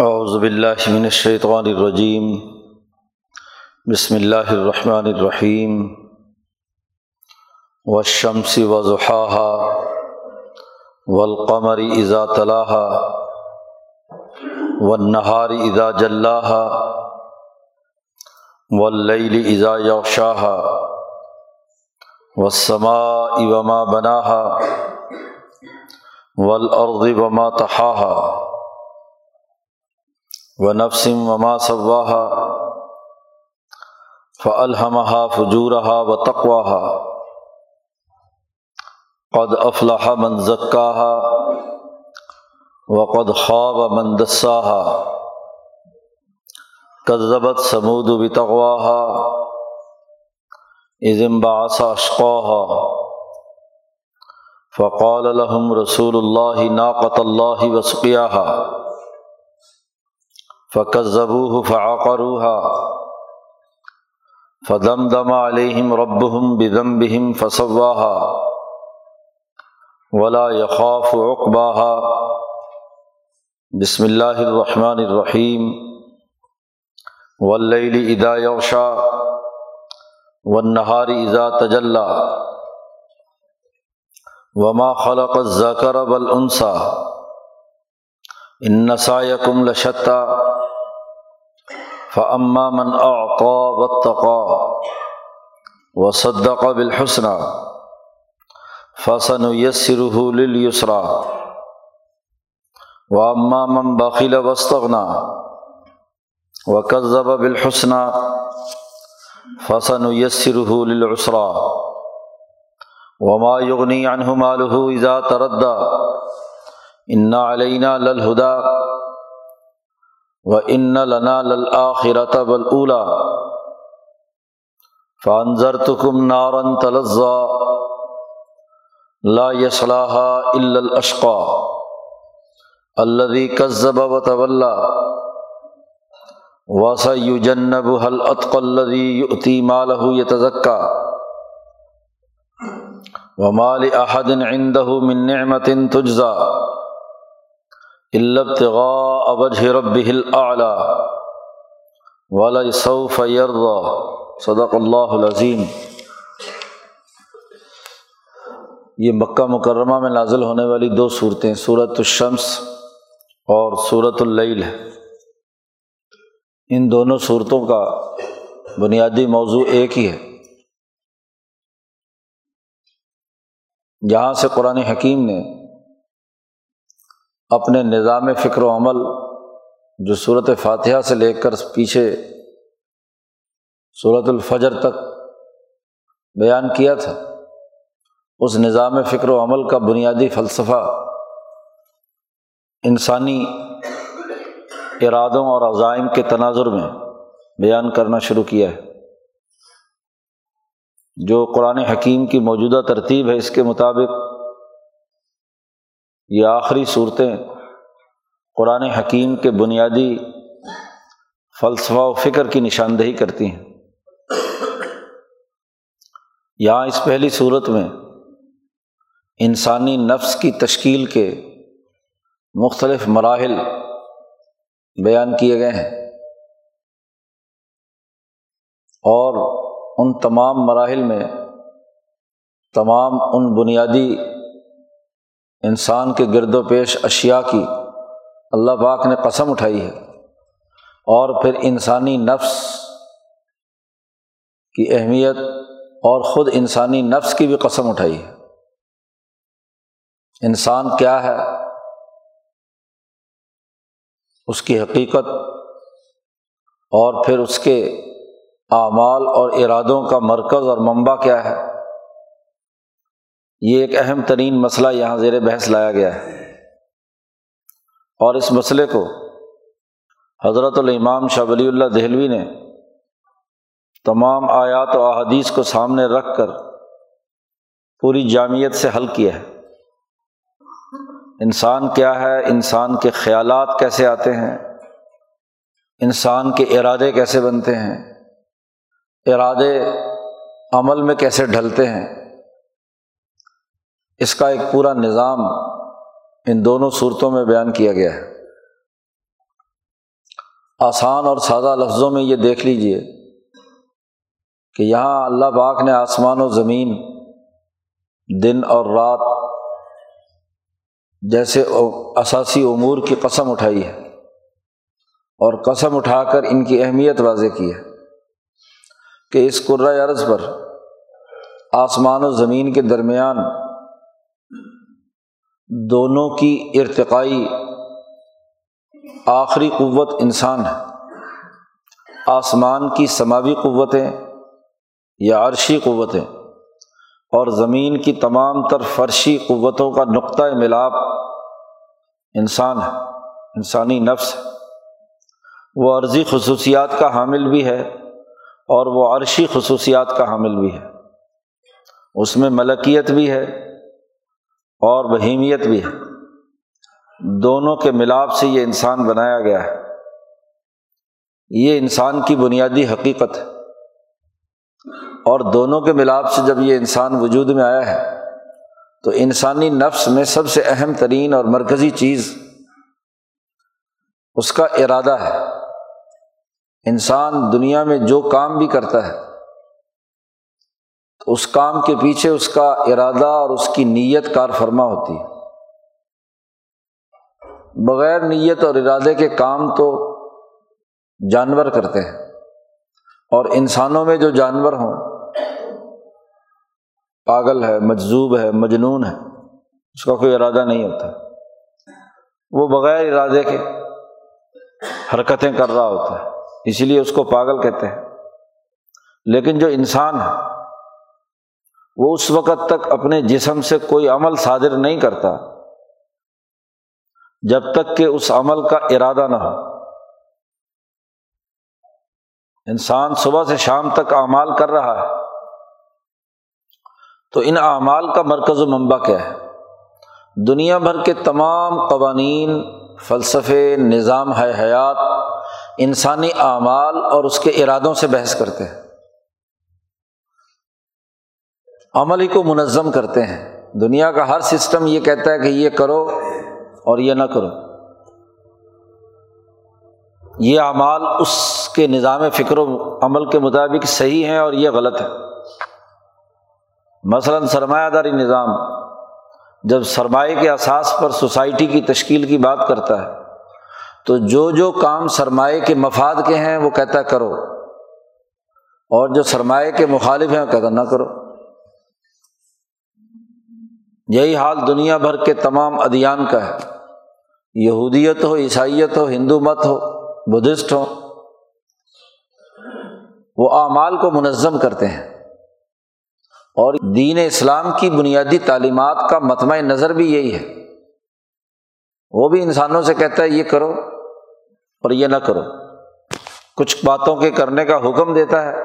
اعوذ باللہ من الشیطان الرجیم۔ بسم اللہ الرحمن الرحیم۔ والشمس وضحاها والقمر اذا تلاها والنہار اذا جلاها واللیل اذا یغشاها والسماء وما بناها والارض وما طحاها۔ و نفسم وما صواحا فلحمہ فجورہ و تقواہ قد افلاح من ذکاہ و قد خواب من دساہ قذبت سمود و بتغواہ عظم باس اشقاہ فقال الحم رسول اللہ ناقت اللہ وسقیہ فقضبو فعقروحا فدم دم علیہم ربہم بدم بہم فصواہا ولا یخاف اقباہا بسم اللہ الرحمن الرحیم واللیل اذا یوشا والنہار اذا تجلا وما خلق الذکر بل والانسا ان نسایکم لشتا فعما من اعطا وطقا و صدق بالحسن فسن یسرہ لليسرا و اما من بخل وسطنا و قذب بالحسن فسن یسرہ للعسرا وما یغنی عنہ مالہ اذا تردى ان علینہ للہدا و ان لنا للآخرت بلولا فانضر تکم نارن تلزا لا یصلاح الاشقا الذي كذب وتولى وسيجنبها الاتقى الذي يؤتي ماله يتزكى وما لاحد عنده من نعمه تجزى البتغاء وجه ربه الاعلى ولا سوف يرضى. صدق اللہ العظیم یہ مکہ مکرمہ میں نازل ہونے والی دو صورتیں صورت الشمس اور صورت اللیل ہے۔ ان دونوں صورتوں کا بنیادی موضوع ایک ہی ہے۔ جہاں سے قرآن حکیم نے اپنے نظام فکر و عمل جو صورت فاتحہ سے لے کر پیچھے صورت الفجر تک بیان کیا تھا، اس نظام فکر و عمل کا بنیادی فلسفہ انسانی ارادوں اور عزائم کے تناظر میں بیان کرنا شروع کیا ہے۔ جو قرآن حکیم کی موجودہ ترتیب ہے، اس کے مطابق یہ آخری صورتیں قرآن حکیم کے بنیادی فلسفہ و فکر کی نشاندہی کرتی ہیں۔ یہاں اس پہلی صورت میں انسانی نفس کی تشکیل کے مختلف مراحل بیان کیے گئے ہیں اور ان تمام مراحل میں تمام ان بنیادی انسان کے گرد و پیش اشیا کی اللہ پاک نے قسم اٹھائی ہے اور پھر انسانی نفس کی اہمیت اور خود انسانی نفس کی بھی قسم اٹھائی ہے۔ انسان کیا ہے؟ اس کی حقیقت اور پھر اس کے اعمال اور ارادوں کا مرکز اور منبع کیا ہے؟ یہ ایک اہم ترین مسئلہ یہاں زیر بحث لایا گیا ہے۔ اور اس مسئلے کو حضرت الامام شاہ ولی اللہ دہلوی نے تمام آیات و احادیث کو سامنے رکھ کر پوری جامعت سے حل کیا ہے۔ انسان کیا ہے؟ انسان کے خیالات کیسے آتے ہیں؟ انسان کے ارادے کیسے بنتے ہیں؟ ارادے عمل میں کیسے ڈھلتے ہیں؟ اس کا ایک پورا نظام ان دونوں صورتوں میں بیان کیا گیا ہے۔ آسان اور سادہ لفظوں میں یہ دیکھ لیجیے کہ یہاں اللہ پاک نے آسمان و زمین، دن اور رات جیسے اساسی امور کی قسم اٹھائی ہے اور قسم اٹھا کر ان کی اہمیت واضح کی ہے کہ اس عرض پر آسمان و زمین کے درمیان دونوں کی ارتقائی آخری قوت انسان ہے۔ آسمان کی سماوی قوتیں یا عرشی قوتیں اور زمین کی تمام تر فرشی قوتوں کا نقطۂ ملاپ انسان ہے، انسانی نفس ہے۔ وہ عرضی خصوصیات کا حامل بھی ہے اور وہ عرشی خصوصیات کا حامل بھی ہے۔ اس میں ملکیت بھی ہے اور بہیمیت بھی ہے۔ دونوں کے ملاپ سے یہ انسان بنایا گیا ہے۔ یہ انسان کی بنیادی حقیقت ہے۔ اور دونوں کے ملاپ سے جب یہ انسان وجود میں آیا ہے، تو انسانی نفس میں سب سے اہم ترین اور مرکزی چیز اس کا ارادہ ہے۔ انسان دنیا میں جو کام بھی کرتا ہے تو اس کام کے پیچھے اس کا ارادہ اور اس کی نیت کار فرما ہوتی ہے۔ بغیر نیت اور ارادے کے کام تو جانور کرتے ہیں۔ اور انسانوں میں جو جانور ہوں، پاگل ہے مجزوب ہے، مجنون ہے، اس کا کوئی ارادہ نہیں ہوتا۔ وہ بغیر ارادے کے حرکتیں کر رہا ہوتا ہے اسی لیے اس کو پاگل کہتے ہیں۔ لیکن جو انسان ہے وہ اس وقت تک اپنے جسم سے کوئی عمل صادر نہیں کرتا، جب تک کہ اس عمل کا ارادہ نہ ہو۔ انسان صبح سے شام تک اعمال کر رہا ہے۔ تو ان اعمال کا مرکز و منبع کیا ہے؟ دنیا بھر کے تمام قوانین، فلسفے، نظام ہے حیات انسانی اعمال اور اس کے ارادوں سے بحث کرتے ہیں۔ عمل ہی کو منظم کرتے ہیں۔ دنیا کا ہر سسٹم یہ کہتا ہے کہ یہ کرو اور یہ نہ کرو۔ یہ اعمال اس کے نظام فکر و عمل کے مطابق صحیح ہیں اور یہ غلط ہے مثلاً سرمایہ داری نظام جب سرمایہ کے اساس پر سوسائٹی کی تشکیل کی بات کرتا ہے، تو جو جو کام سرمایہ کے مفاد کے ہیں وہ کہتا کرو، اور جو سرمایہ کے مخالف ہیں وہ کہتا نہ کرو۔ یہی حال دنیا بھر کے تمام ادیان کا ہے۔ یہودیت ہو، عیسائیت ہو، ہندو مت ہو، بدھسٹ ہو، وہ اعمال کو منظم کرتے ہیں۔ اور دین اسلام کی بنیادی تعلیمات کا متمع نظر بھی یہی ہے۔ وہ بھی انسانوں سے کہتا ہے، یہ کرو اور یہ نہ کرو۔ کچھ باتوں کے کرنے کا حکم دیتا ہے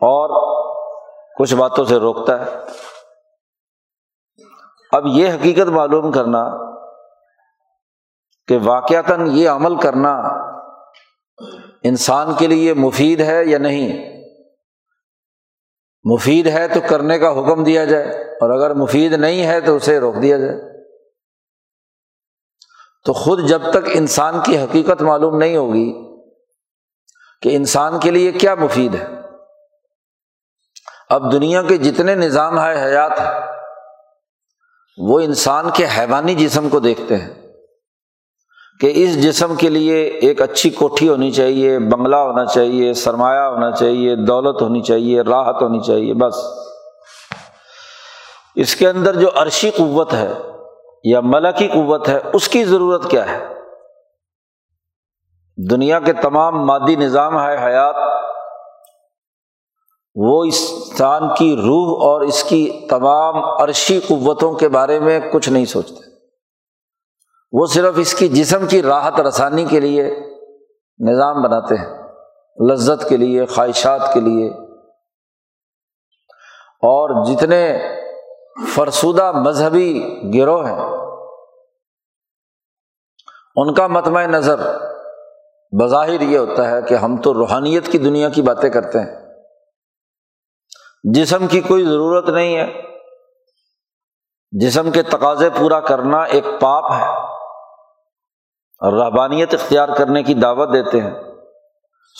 اور کچھ باتوں سے روکتا ہے۔ اب یہ حقیقت معلوم کرنا کہ واقعتاً یہ عمل کرنا انسان کے لیے مفید ہے یا نہیں؟ مفید ہے تو کرنے کا حکم دیا جائے، اور اگر مفید نہیں ہے تو اسے روک دیا جائے۔ تو خود جب تک انسان کی حقیقت معلوم نہیں ہوگی کہ انسان کے لیے کیا مفید ہے۔ اب دنیا کے جتنے نظام ہے، حیات وہ انسان کے حیوانی جسم کو دیکھتے ہیں کہ اس جسم کے لیے ایک اچھی کوٹھی ہونی چاہیے، بنگلہ ہونا چاہیے، سرمایہ ہونا چاہیے، دولت ہونی چاہیے، راحت ہونی چاہیے، بس۔ اس کے اندر جو عرشی قوت ہے یا ملکی قوت ہے، اس کی ضرورت کیا ہے؟ دنیا کے تمام مادی نظام ہے، حیات وہ انسان کی روح اور اس کی تمام عرشی قوتوں کے بارے میں کچھ نہیں سوچتے۔ وہ صرف اس کی جسم کی راحت رسانی کے لیے نظام بناتے ہیں، لذت کے لیے، خواہشات کے لیے۔ اور جتنے فرسودہ مذہبی گروہ ہیں، ان کا متمع نظر بظاہر یہ ہوتا ہے کہ ہم تو روحانیت کی دنیا کی باتیں کرتے ہیں۔ جسم کی کوئی ضرورت نہیں ہے۔ جسم کے تقاضے پورا کرنا ایک پاپ ہے۔ اور رحبانیت اختیار کرنے کی دعوت دیتے ہیں۔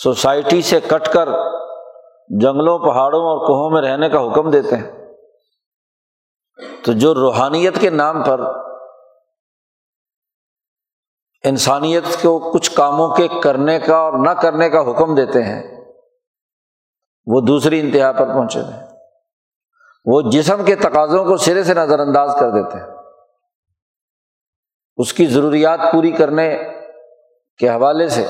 سوسائٹی سے کٹ کر جنگلوں، پہاڑوں اور کوہوں میں رہنے کا حکم دیتے ہیں۔ تو جو روحانیت کے نام پر انسانیت کو کچھ کاموں کے کرنے کا اور نہ کرنے کا حکم دیتے ہیں وہ دوسری انتہا پر پہنچے ہوئے۔ وہ جسم کے تقاضوں کو سرے سے نظر انداز کر دیتے ہیں۔ اس کی ضروریات پوری کرنے کے حوالے سے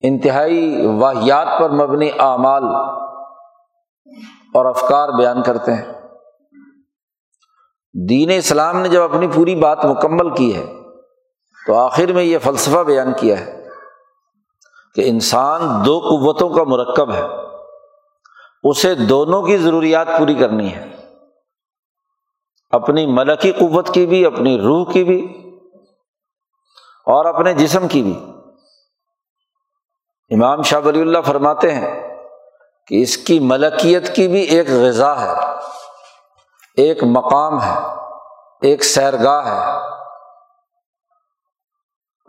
انتہائی واحیات پر مبنی اعمال اور افکار بیان کرتے ہیں۔ دین اسلام نے جب اپنی پوری بات مکمل کی ہے، تو آخر میں یہ فلسفہ بیان کیا ہے۔ کہ انسان دو قوتوں کا مرکب ہے۔ اسے دونوں کی ضروریات پوری کرنی ہے۔ اپنی ملکی قوت کی بھی، اپنی روح کی بھی، اور اپنے جسم کی بھی۔ امام شاہ ولی اللہ فرماتے ہیں کہ اس کی ملکیت کی بھی ایک غذا ہے، ایک مقام ہے، ایک سیرگاہ ہے،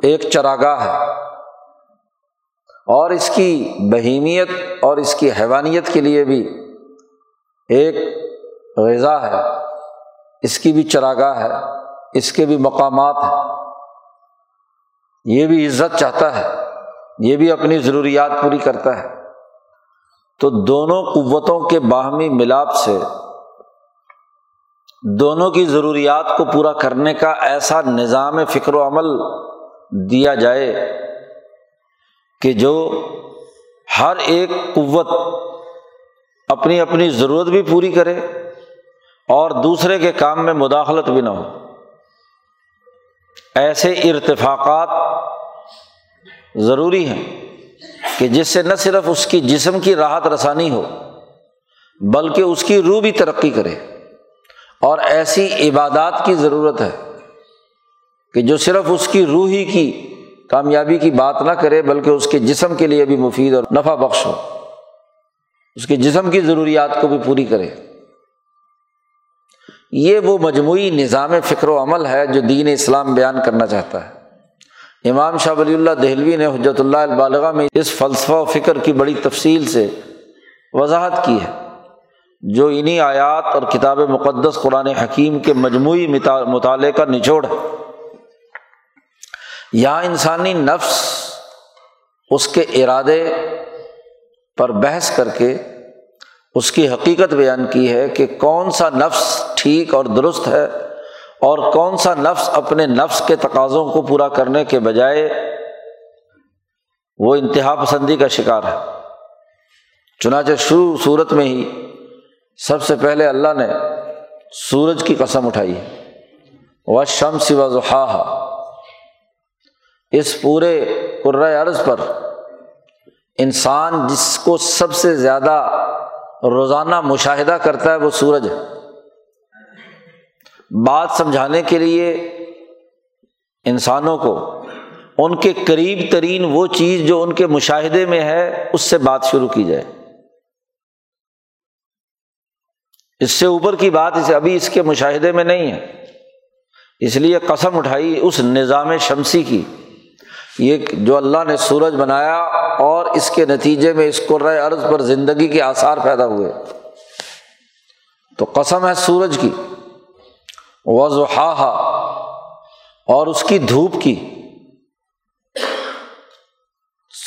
ایک چراگاہ ہے۔ اور اس کی بہیمیت اور اس کی حیوانیت کے لیے بھی ایک غذا ہے، اس کی بھی چراگاہ ہے، اس کے بھی مقامات ہیں۔ یہ بھی عزت چاہتا ہے، یہ بھی اپنی ضروریات پوری کرتا ہے۔ تو دونوں قوتوں کے باہمی ملاپ سے دونوں کی ضروریات کو پورا کرنے کا ایسا نظام فکر و عمل دیا جائے کہ جو ہر ایک قوت اپنی اپنی ضرورت بھی پوری کرے اور دوسرے کے کام میں مداخلت بھی نہ ہو۔ ایسے ارتفاقات ضروری ہیں کہ جس سے نہ صرف اس کی جسم کی راحت رسانی ہو، بلکہ اس کی روح بھی ترقی کرے۔ اور ایسی عبادات کی ضرورت ہے کہ جو صرف اس کی روح ہی کی کامیابی کی بات نہ کرے، بلکہ اس کے جسم کے لیے بھی مفید اور نفع بخش ہو۔ اس کے جسم کی ضروریات کو بھی پوری کرے۔ یہ وہ مجموعی نظام فکر و عمل ہے جو دین اسلام بیان کرنا چاہتا ہے۔ امام شاہ ولی اللہ دہلوی نے حجرت اللہ البالغ میں اس فلسفہ و فکر کی بڑی تفصیل سے وضاحت کی ہے، جو انہیں آیات اور کتاب مقدس قرآن حکیم کے مجموعی مطالعے کا نچوڑ ہے۔ یہاں انسانی نفس اس کے ارادے پر بحث کر کے اس کی حقیقت بیان کی ہے کہ کون سا نفس ٹھیک اور درست ہے اور کون سا نفس اپنے نفس کے تقاضوں کو پورا کرنے کے بجائے وہ انتہا پسندی کا شکار ہے۔ چنانچہ شروع صورت میں ہی سب سے پہلے اللہ نے سورج کی قسم اٹھائی۔ ہے وہ شمس و ضحا اس پورے عرض پر انسان جس کو سب سے زیادہ روزانہ مشاہدہ کرتا ہے وہ سورج ہے۔ بات سمجھانے کے لیے انسانوں کو ان کے قریب ترین وہ چیز جو ان کے مشاہدے میں ہے، اس سے بات شروع کی جائے۔ اس سے اوپر کی بات اسے ابھی اس کے مشاہدے میں نہیں ہے۔ اس لیے قسم اٹھائی اس نظام شمسی کی۔ یہ جو اللہ نے سورج بنایا اور اس کے نتیجے میں اس عرض پر زندگی کے آثار پیدا ہوئے۔ تو قسم ہے سورج کی وضحا اور اس کی دھوپ کی۔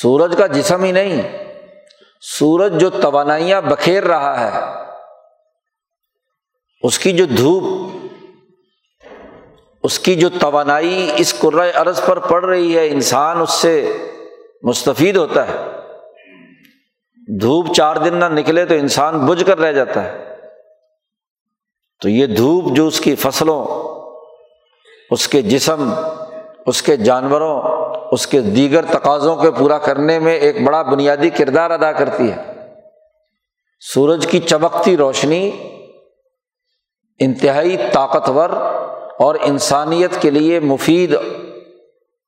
سورج کا جسم ہی نہیں، سورج جو توانائیاں بکھیر رہا ہے، اس کی جو دھوپ اس کی جو توانائی اس عرض پر پڑ رہی ہے، انسان اس سے مستفید ہوتا ہے۔ دھوپ چار دن نہ نکلے تو انسان بجھ کر رہ جاتا ہے۔ تو یہ دھوپ جو اس کی فصلوں، اس کے جسم، اس کے جانوروں، اس کے دیگر تقاضوں کے پورا کرنے میں ایک بڑا بنیادی کردار ادا کرتی ہے۔ سورج کی چمکتی روشنی، انتہائی طاقتور اور انسانیت کے لیے مفید،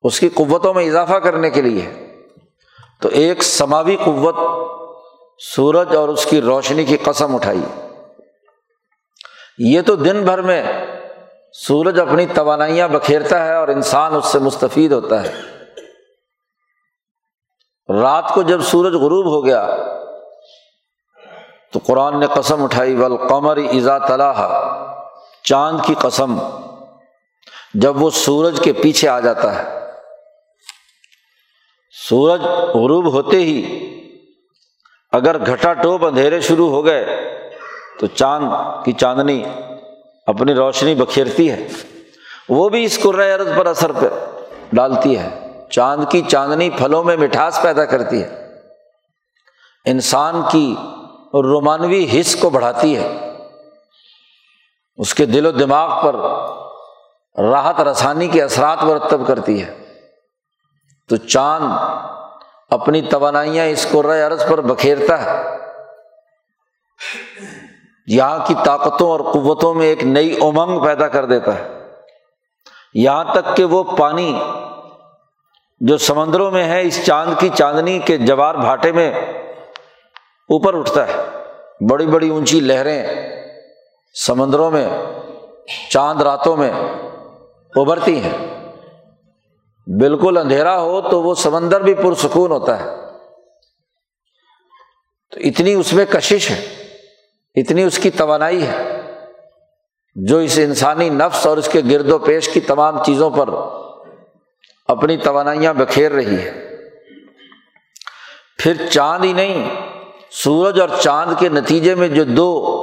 اس کی قوتوں میں اضافہ کرنے کے لیے۔ تو ایک سماوی قوت سورج اور اس کی روشنی کی قسم اٹھائی۔ یہ تو دن بھر میں سورج اپنی توانائیاں بکھیرتا ہے اور انسان اس سے مستفید ہوتا ہے۔ رات کو جب سورج غروب ہو گیا، تو قرآن نے قسم اٹھائی ول قمر ایزا طلح چاند کی قسم۔ جب وہ سورج کے پیچھے آ جاتا ہے۔ سورج غروب ہوتے ہی اگر گھٹا ٹوپ اندھیرے شروع ہو گئے تو چاند کی چاندنی اپنی روشنی بکھیرتی ہے۔ وہ بھی اس عرض پر اثر پہ ڈالتی ہے۔ چاند کی چاندنی پھلوں میں مٹھاس پیدا کرتی ہے۔ انسان کی رومانوی حص کو بڑھاتی ہے۔ اس کے دل و دماغ پر راحت رسانی کے اثرات مرتب کرتی ہے۔ تو چاند اپنی توانائیاں اس کو عرض پر بکھیرتا ہے۔ یہاں کی طاقتوں اور قوتوں میں ایک نئی امنگ پیدا کر دیتا ہے۔ یہاں تک کہ وہ پانی جو سمندروں میں ہے، اس چاند کی چاندنی کے جوار بھاٹے میں اوپر اٹھتا ہے۔ بڑی بڑی اونچی لہریں سمندروں میں، چاند راتوں میں ابھرتی ہیں۔ بالکل اندھیرا ہو تو وہ سمندر بھی پرسکون ہوتا ہے۔ تو اتنی اس میں کشش ہے، اتنی اس کی توانائی ہے۔ جو اس انسانی نفس اور اس کے گرد و پیش کی تمام چیزوں پر اپنی توانائیاں بکھیر رہی ہے۔ پھر چاند ہی نہیں، سورج اور چاند کے نتیجے میں جو دو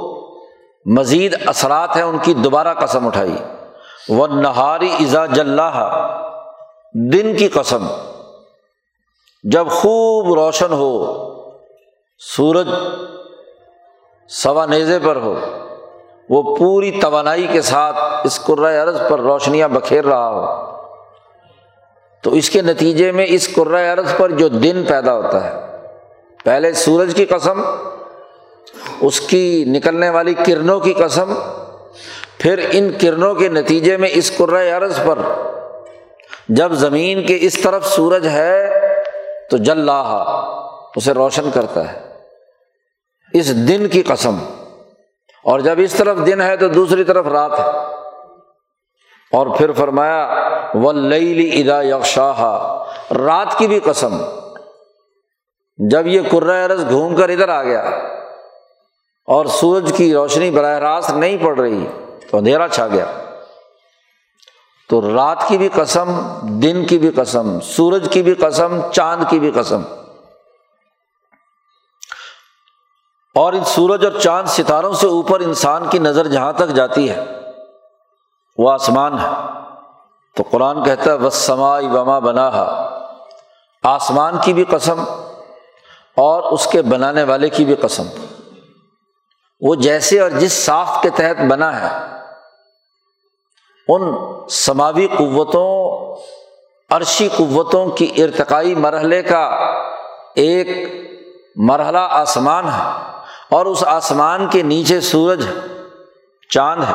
مزید اثرات ہیں، ان کی دوبارہ قسم اٹھائی۔ وہ نہاری ازا جلح دن کی قسم، جب خوب روشن ہو، سورج سوا نیزے پر ہو، وہ پوری توانائی کے ساتھ اس عرض پر روشنیاں بکھیر رہا ہو، تو اس کے نتیجے میں اس عرض پر جو دن پیدا ہوتا ہے، پہلے سورج کی قسم، اس کی نکلنے والی کرنوں کی قسم پھر ان کرنوں کے نتیجے میں اس عرض پر جب زمین کے اس طرف سورج ہے تو جل لاہا اسے روشن کرتا ہے۔ اس دن کی قسم۔ اور جب اس طرف دن ہے تو دوسری طرف رات ہے۔ اور پھر فرمایا و لئی ادا یکشاہ رات کی بھی قسم۔ جب یہ عرض گھوم کر ادھر آ گیا اور سورج کی روشنی براہ راست نہیں پڑ رہی تو اندھیرا چھا گیا۔ تو رات کی بھی قسم، دن کی بھی قسم، سورج کی بھی قسم، چاند کی بھی قسم۔ اور ان سورج اور چاند ستاروں سے اوپر انسان کی نظر جہاں تک جاتی ہے، وہ آسمان ہے۔ تو قرآن کہتا ہے بس سمائی وما بنا آسمان کی بھی قسم اور اس کے بنانے والے کی بھی قسم۔ وہ جیسے اور جس ساخت کے تحت بنا ہے ان سماوی قوتوں، عرشی قوتوں کی ارتقائی مرحلے کا ایک مرحلہ آسمان ہے اور اس آسمان کے نیچے سورج ہے، چاند ہے،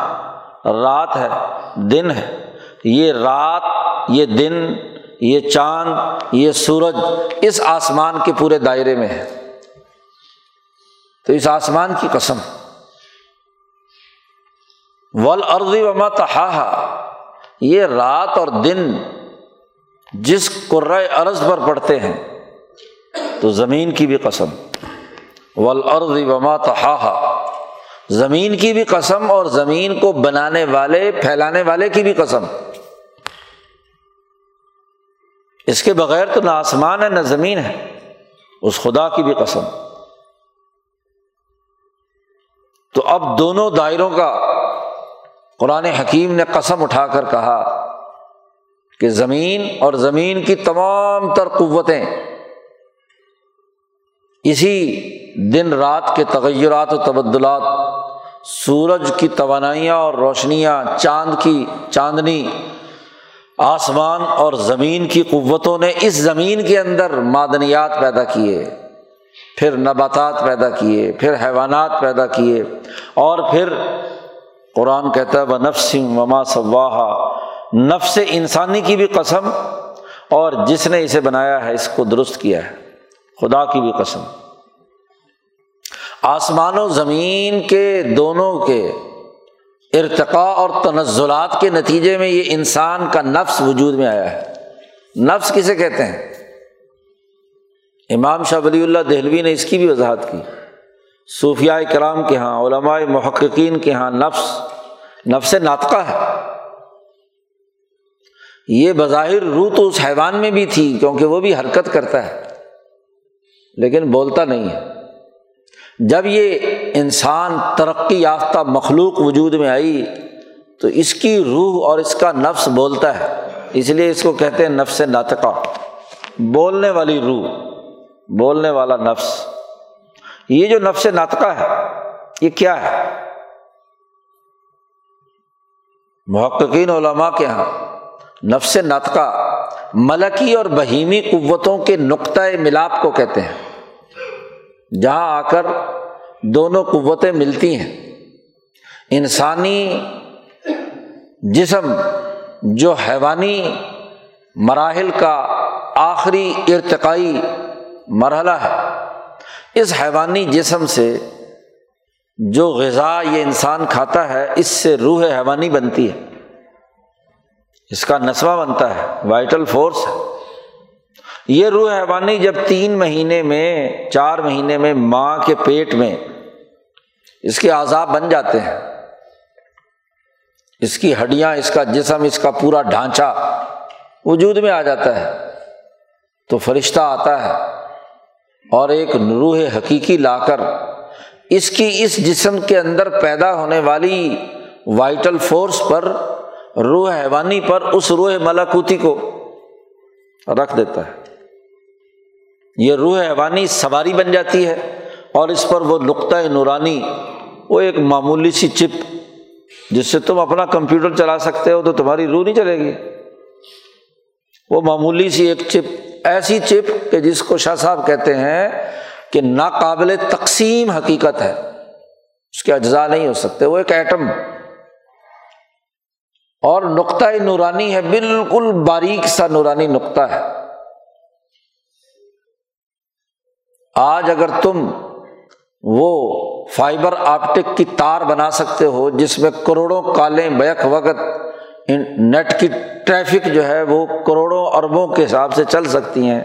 رات ہے، دن ہے۔ یہ رات، یہ دن، یہ چاند، یہ سورج اس آسمان کے پورے دائرے میں ہے۔ تو اس آسمان کی قسم۔ ول ارضی وما تہا یہ رات اور دن جس عرض پر پڑتے ہیں، تو زمین کی بھی قسم۔ ولعرض وما تہا زمین کی بھی قسم اور زمین کو بنانے والے، پھیلانے والے کی بھی قسم۔ اس کے بغیر تو نہ آسمان ہے، نہ زمین ہے۔ اس خدا کی بھی قسم۔ تو اب دونوں دائروں کا قرآن حکیم نے قسم اٹھا کر کہا کہ زمین اور زمین کی تمام تر قوتیں اسی دن رات کے تغیرات و تبدلات، سورج کی توانائیاں اور روشنیاں، چاند کی چاندنی، آسمان اور زمین کی قوتوں نے اس زمین کے اندر معدنیات پیدا کیے، پھر نباتات پیدا کیے، پھر حیوانات پیدا کیے اور پھر قرآن کہتا ہے وہ نفس وما صواہا نفس انسانی کی بھی قسم اور جس نے اسے بنایا ہے، اس کو درست کیا ہے۔ خدا کی بھی قسم۔ آسمان و زمین کے دونوں کے ارتقاء اور تنزلات کے نتیجے میں یہ انسان کا نفس وجود میں آیا ہے۔ نفس کسے کہتے ہیں؟ امام شاہ ولی اللہ دہلوی نے اس کی بھی وضاحت کی۔ صوفیاء کرام کے یہاں علماء محققین کے یہاں نفس نفس ناطقہ ہے۔ یہ بظاہر روح تو اس حیوان میں بھی تھی، کیونکہ وہ بھی حرکت کرتا ہے، لیکن بولتا نہیں ہے۔ جب یہ انسان ترقی یافتہ مخلوق وجود میں آئی، تو اس کی روح اور اس کا نفس بولتا ہے۔ اس لیے اس کو کہتے ہیں نفس ناطقہ۔ بولنے والی روح، بولنے والا نفس۔ یہ جو نفس ناطقہ ہے، یہ کیا ہے؟ محققین علماء کے یہاں نفس نطقہ ملکی اور بہیمی قوتوں کے نقطۂ ملاپ کو کہتے ہیں، جہاں آ کر دونوں قوتیں ملتی ہیں۔ انسانی جسم جو حیوانی مراحل کا آخری ارتقائی مرحلہ ہے۔ اس حیوانی جسم سے جو غذا یہ انسان کھاتا ہے، اس سے روح حیوانی بنتی ہے۔ اس کا نسبہ بنتا ہے، وائٹل فورس ہے۔ یہ روح حیوانی جب تین مہینے میں، چار مہینے میں ماں کے پیٹ میں اس کے عذاب بن جاتے ہیں۔ اس کی ہڈیاں، اس کا جسم، اس کا پورا ڈھانچہ وجود میں آ جاتا ہے۔ تو فرشتہ آتا ہے۔ اور ایک روح حقیقی لا کر اس کی اس جسم کے اندر پیدا ہونے والی وائٹل فورس پر، روح حیوانی پر، اس روح ملاکوتی کو رکھ دیتا ہے۔ یہ روح حیوانی سواری بن جاتی ہے اور اس پر وہ نقطۂ نورانی، وہ ایک معمولی سی چپ، جس سے تم اپنا کمپیوٹر چلا سکتے ہو تو تمہاری روح نہیں چلے گی۔ وہ معمولی سی ایک چپ ایسی چپ کہ جس کو شاہ صاحب کہتے ہیں کہ ناقابل تقسیم حقیقت ہے۔ اس کے اجزاء نہیں ہو سکتے، وہ ایک ایٹم۔ اور نقطۂ نورانی ہے، بالکل باریک سا نورانی نقطہ ہے۔ آج اگر تم وہ فائبر آپٹک کی تار بنا سکتے ہو جس میں کروڑوں کالیں بیک وقت نیٹ کی ٹریفک جو ہے وہ کروڑوں اربوں کے حساب سے چل سکتی ہیں۔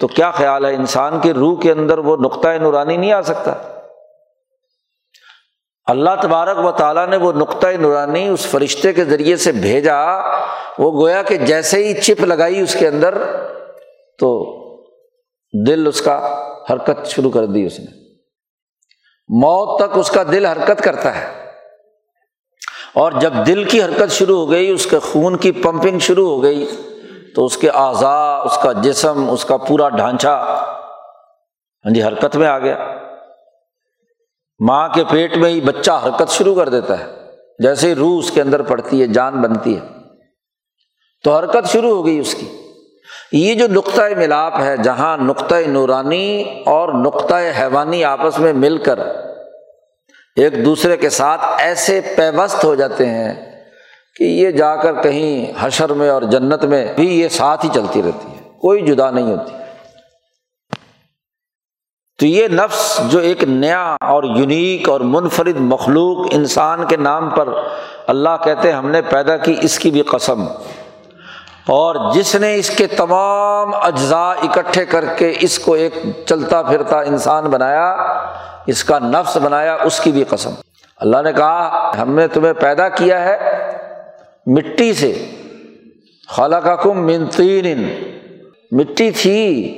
تو کیا خیال ہے انسان کی روح کے اندر وہ نقطۂ نورانی نہیں آ سکتا؟ اللہ تبارک و تعالیٰ نے وہ نقطۂ نورانی اس فرشتے کے ذریعے سے بھیجا۔ وہ گویا کہ جیسے ہی چپ لگائی اس کے اندر تو دل اس کا حرکت شروع کر دی اس نے۔ موت تک اس کا دل حرکت کرتا ہے۔ اور جب دل کی حرکت شروع ہو گئی، اس کے خون کی پمپنگ شروع ہو گئی، تو اس کے اعضاء، اس کا جسم، اس کا پورا ڈھانچہ ہاں جی حرکت میں آ گیا۔ ماں کے پیٹ میں ہی بچہ حرکت شروع کر دیتا ہے۔ جیسے ہی روح اس کے اندر پڑتی ہے، جان بنتی ہے۔ تو حرکت شروع ہو گئی اس کی۔ یہ جو نقطۂ ملاپ ہے، جہاں نقطۂ نورانی اور نقطۂ حیوانی آپس میں مل کر ایک دوسرے کے ساتھ ایسے پیوست ہو جاتے ہیں کہ یہ جا کر کہیں حشر میں اور جنت میں بھی یہ ساتھ ہی چلتی رہتی ہے، کوئی جدا نہیں ہوتی۔ تو یہ نفس جو ایک نیا اور یونیک اور منفرد مخلوق انسان کے نام پر اللہ کہتے ہم نے پیدا کی اس کی بھی قسم۔ اور جس نے اس کے تمام اجزاء اکٹھے کر کے اس کو ایک چلتا پھرتا انسان بنایا، اس کا نفس بنایا، اس کی بھی قسم۔ اللہ نے کہا، ہم نے تمہیں پیدا کیا ہے مٹی سے۔ خالہ کا کم منتین مٹی تھی۔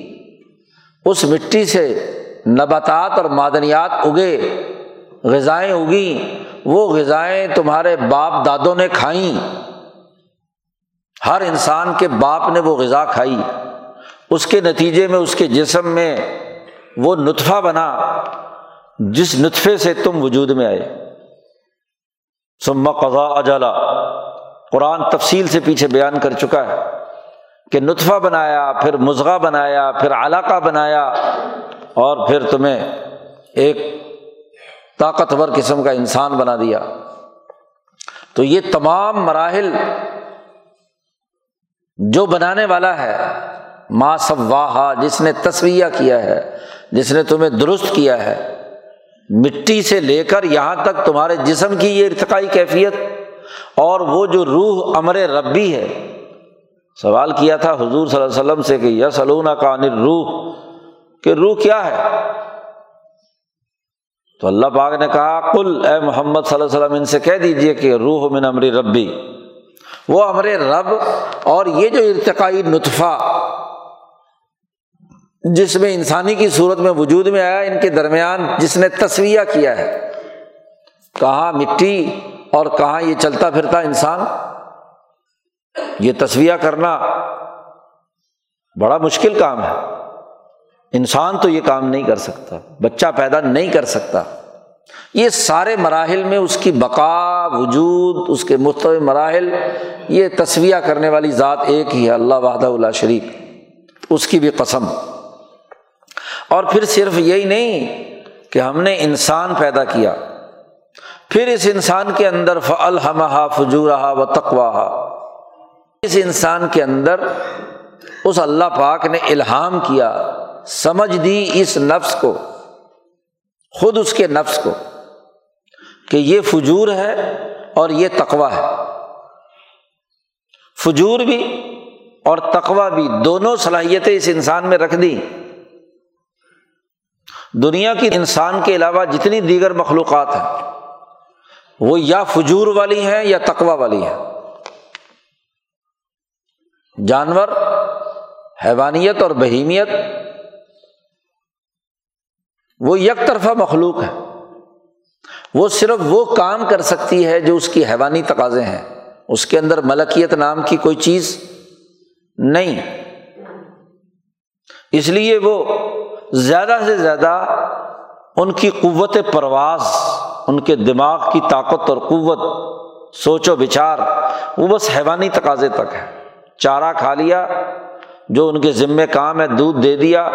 اس مٹی سے نباتات اور معدنیات اگے، غذائیں اگیں۔ وہ غذائیں تمہارے باپ دادوں نے کھائیں۔ ہر انسان کے باپ نے وہ غذا کھائی، اس کے نتیجے میں، اس کے جسم میں وہ نطفہ بنا، جس نطفے سے تم وجود میں آئے۔ سما قضا اجالا قرآن تفصیل سے پیچھے بیان کر چکا ہے کہ نطفہ بنایا، پھر مضغہ بنایا، پھر علاقہ بنایا اور پھر تمہیں ایک طاقتور قسم کا انسان بنا دیا۔ تو یہ تمام مراحل جو بنانے والا ہے ماں سب واہ جس نے تصویہ کیا ہے، جس نے تمہیں درست کیا ہے، مٹی سے لے کر یہاں تک تمہارے جسم کی یہ ارتقائی کیفیت، اور وہ جو روح امر ربی ہے۔ سوال کیا تھا حضور صلی اللہ علیہ وسلم سے کہ یس علونا کا انر روح کہ روح کیا ہے؟ تو اللہ پاک نے کہا کل اے محمد صلی اللہ علیہ وسلم، ان سے کہہ دیجیے کہ روح من امر ربی۔ وہ امر رب اور یہ جو ارتقائی نطفہ جس میں انسانی کی صورت میں وجود میں آیا، ان کے درمیان جس نے تصویہ کیا ہے، کہاں مٹی اور کہاں یہ چلتا پھرتا انسان، یہ تصویہ کرنا بڑا مشکل کام ہے۔ انسان تو یہ کام نہیں کر سکتا، بچہ پیدا نہیں کر سکتا۔ یہ سارے مراحل میں اس کی بقا، وجود، اس کے مختلف مراحل، یہ تصویہ کرنے والی ذات ایک ہی ہے، اللہ وحدہ اللہ شریک، اس کی بھی قسم۔ اور پھر صرف یہی نہیں کہ ہم نے انسان پیدا کیا۔ پھر اس انسان کے اندر فلحمہ فجورہ و تقوا اس انسان کے اندر اس اللہ پاک نے الہام کیا، سمجھ دی اس نفس کو۔ خود اس کے نفس کو، کہ یہ فجور ہے اور یہ تقوا ہے۔ فجور بھی اور تقوا بھی دونوں صلاحیتیں اس انسان میں رکھ دی دنیا کی انسان کے علاوہ جتنی دیگر مخلوقات ہیں، وہ یا فجور والی ہیں یا تقوا والی ہیں۔ جانور، حیوانیت اور بہیمیت وہ یک طرفہ مخلوق ہے۔ وہ صرف وہ کام کر سکتی ہے جو اس کی حیوانی تقاضے ہیں۔ اس کے اندر ملکیت نام کی کوئی چیز نہیں۔ اس لیے وہ زیادہ سے زیادہ ان کی قوت پرواز، ان کے دماغ کی طاقت اور قوت، سوچ و بچار، وہ بس حیوانی تقاضے تک ہے۔ چارہ کھا لیا، جو ان کے ذمے کام ہے، دودھ دے دیا،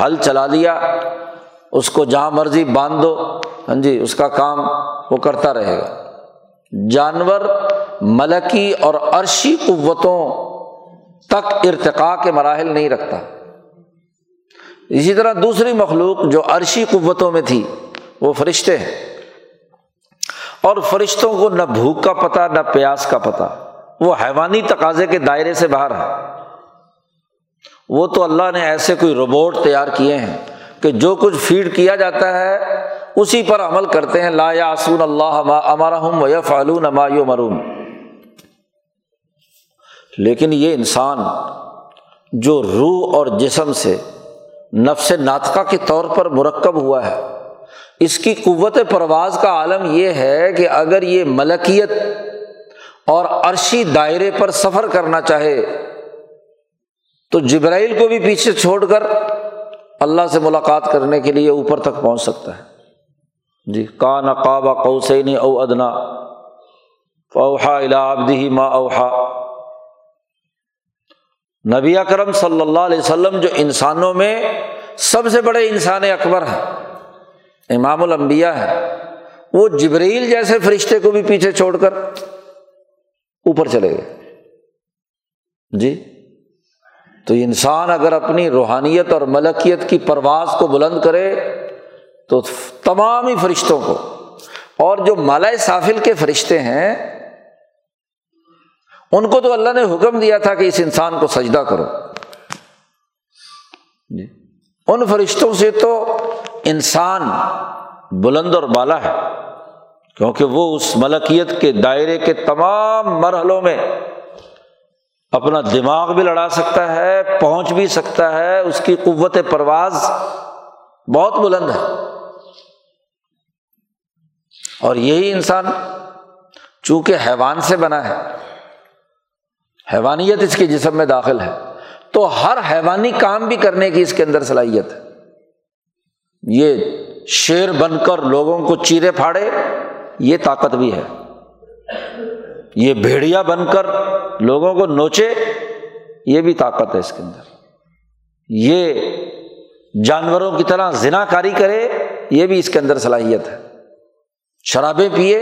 ہل چلا لیا اس کو جہاں مرضی باندھ دو ہاں جی اس کا کام وہ کرتا رہے گا۔ جانور ملکی اور عرشی قوتوں تک ارتقاء کے مراحل نہیں رکھتا۔ اسی طرح دوسری مخلوق جو عرشی قوتوں میں تھی، وہ فرشتے ہیں۔ اور فرشتوں کو نہ بھوک کا پتہ، نہ پیاس کا پتہ۔ وہ حیوانی تقاضے کے دائرے سے باہر ہے وہ تو اللہ نے ایسے کوئی روبوٹ تیار کیے ہیں۔ کہ جو کچھ فیڈ کیا جاتا ہے، اسی پر عمل کرتے ہیں۔ لا یاسون اللہ امرحم و فعلون یو مرون لیکن یہ انسان جو روح اور جسم سے نفس ناطقہ کے طور پر مرکب ہوا ہے، اس کی قوت پرواز کا عالم یہ ہے کہ اگر یہ ملکیت اور عرشی دائرے پر سفر کرنا چاہے، تو جبرائیل کو بھی پیچھے چھوڑ کر اللہ سے ملاقات کرنے کے لیے اوپر تک پہنچ سکتا ہے۔ جی کا نقاب قوسین او ادنا اوہا الابدی ما اوہا نبی اکرم صلی اللہ علیہ وسلم جو انسانوں میں سب سے بڑے انسان اکبر ہیں، امام الانبیاء ہے وہ جبریل جیسے فرشتے کو بھی پیچھے چھوڑ کر اوپر چلے گئے۔ جی؟ تو انسان اگر اپنی روحانیت اور ملکیت کی پرواز کو بلند کرے تو تمام ہی فرشتوں کو، اور جو مالا سافل کے فرشتے ہیں، ان کو تو اللہ نے حکم دیا تھا کہ اس انسان کو سجدہ کرو۔ جی۔ ان فرشتوں سے تو انسان بلند اور بالا ہے، کیونکہ وہ اس ملکیت کے دائرے کے تمام مرحلوں میں اپنا دماغ بھی لڑا سکتا ہے، پہنچ بھی سکتا ہے، اس کی قوت پرواز بہت بلند ہے۔ اور یہی انسان چونکہ حیوان سے بنا ہے، حیوانیت اس کے جسم میں داخل ہے، تو ہر حیوانی کام بھی کرنے کی اس کے اندر صلاحیت ہے۔ یہ شیر بن کر لوگوں کو چیرے پھاڑے، یہ طاقت بھی ہے۔ یہ بھیڑیا بن کر لوگوں کو نوچے، یہ بھی طاقت ہے اس کے اندر۔ یہ جانوروں کی طرح ذنا کاری کرے، یہ بھی اس کے اندر صلاحیت ہے۔ شرابیں پیے،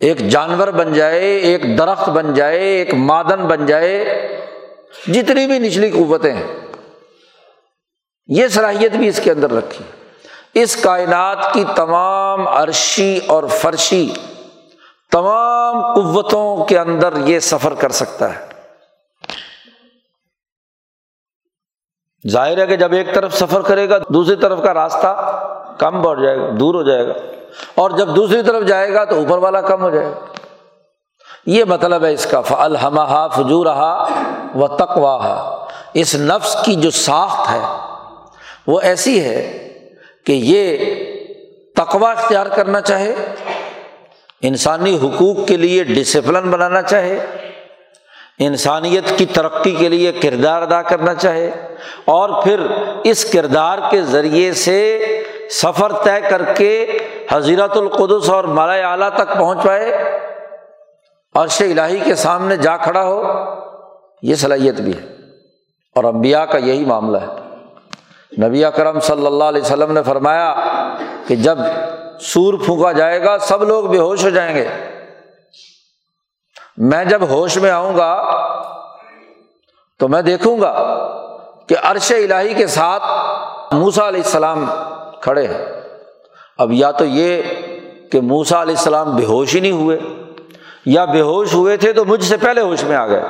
ایک جانور بن جائے، ایک درخت بن جائے، ایک مادن بن جائے، جتنی بھی نچلی قوتیں ہیں، یہ صلاحیت بھی اس کے اندر رکھی۔ اس کائنات کی تمام عرشی اور فرشی تمام قوتوں کے اندر یہ سفر کر سکتا ہے۔ ظاہر ہے کہ جب ایک طرف سفر کرے گا، دوسری طرف کا راستہ کم بڑھ جائے گا، دور ہو جائے گا۔ اور جب دوسری طرف جائے گا تو اوپر والا کم ہو جائے گا۔ یہ مطلب ہے اس کا فلحمہ فجور رہا و تقوا اس نفس کی جو ساخت ہے، وہ ایسی ہے کہ یہ تقوا اختیار کرنا چاہے انسانی حقوق کے لیے ڈسپلن بنانا چاہے، انسانیت کی ترقی کے لیے کردار ادا کرنا چاہے، اور پھر اس کردار کے ذریعے سے سفر طے کر کے حضیرت القدس اور مالا اعلیٰ تک پہنچ پائے عرش الہی کے سامنے جا کھڑا ہو، یہ صلاحیت بھی ہے۔ اور امبیا کا یہی معاملہ ہے۔ نبی اکرم صلی اللہ علیہ وسلم نے فرمایا کہ جب سور پھونکا جائے گا، سب لوگ بے ہوش ہو جائیں گے۔ میں جب ہوش میں آؤں گا تو میں دیکھوں گا کہ عرش الہی کے ساتھ موسا علیہ السلام کھڑے ہیں۔ اب یا تو یہ کہ موسا علیہ السلام بے ہوش ہی نہیں ہوئے، یا بے ہوش ہوئے تھے تو مجھ سے پہلے ہوش میں آ گئے۔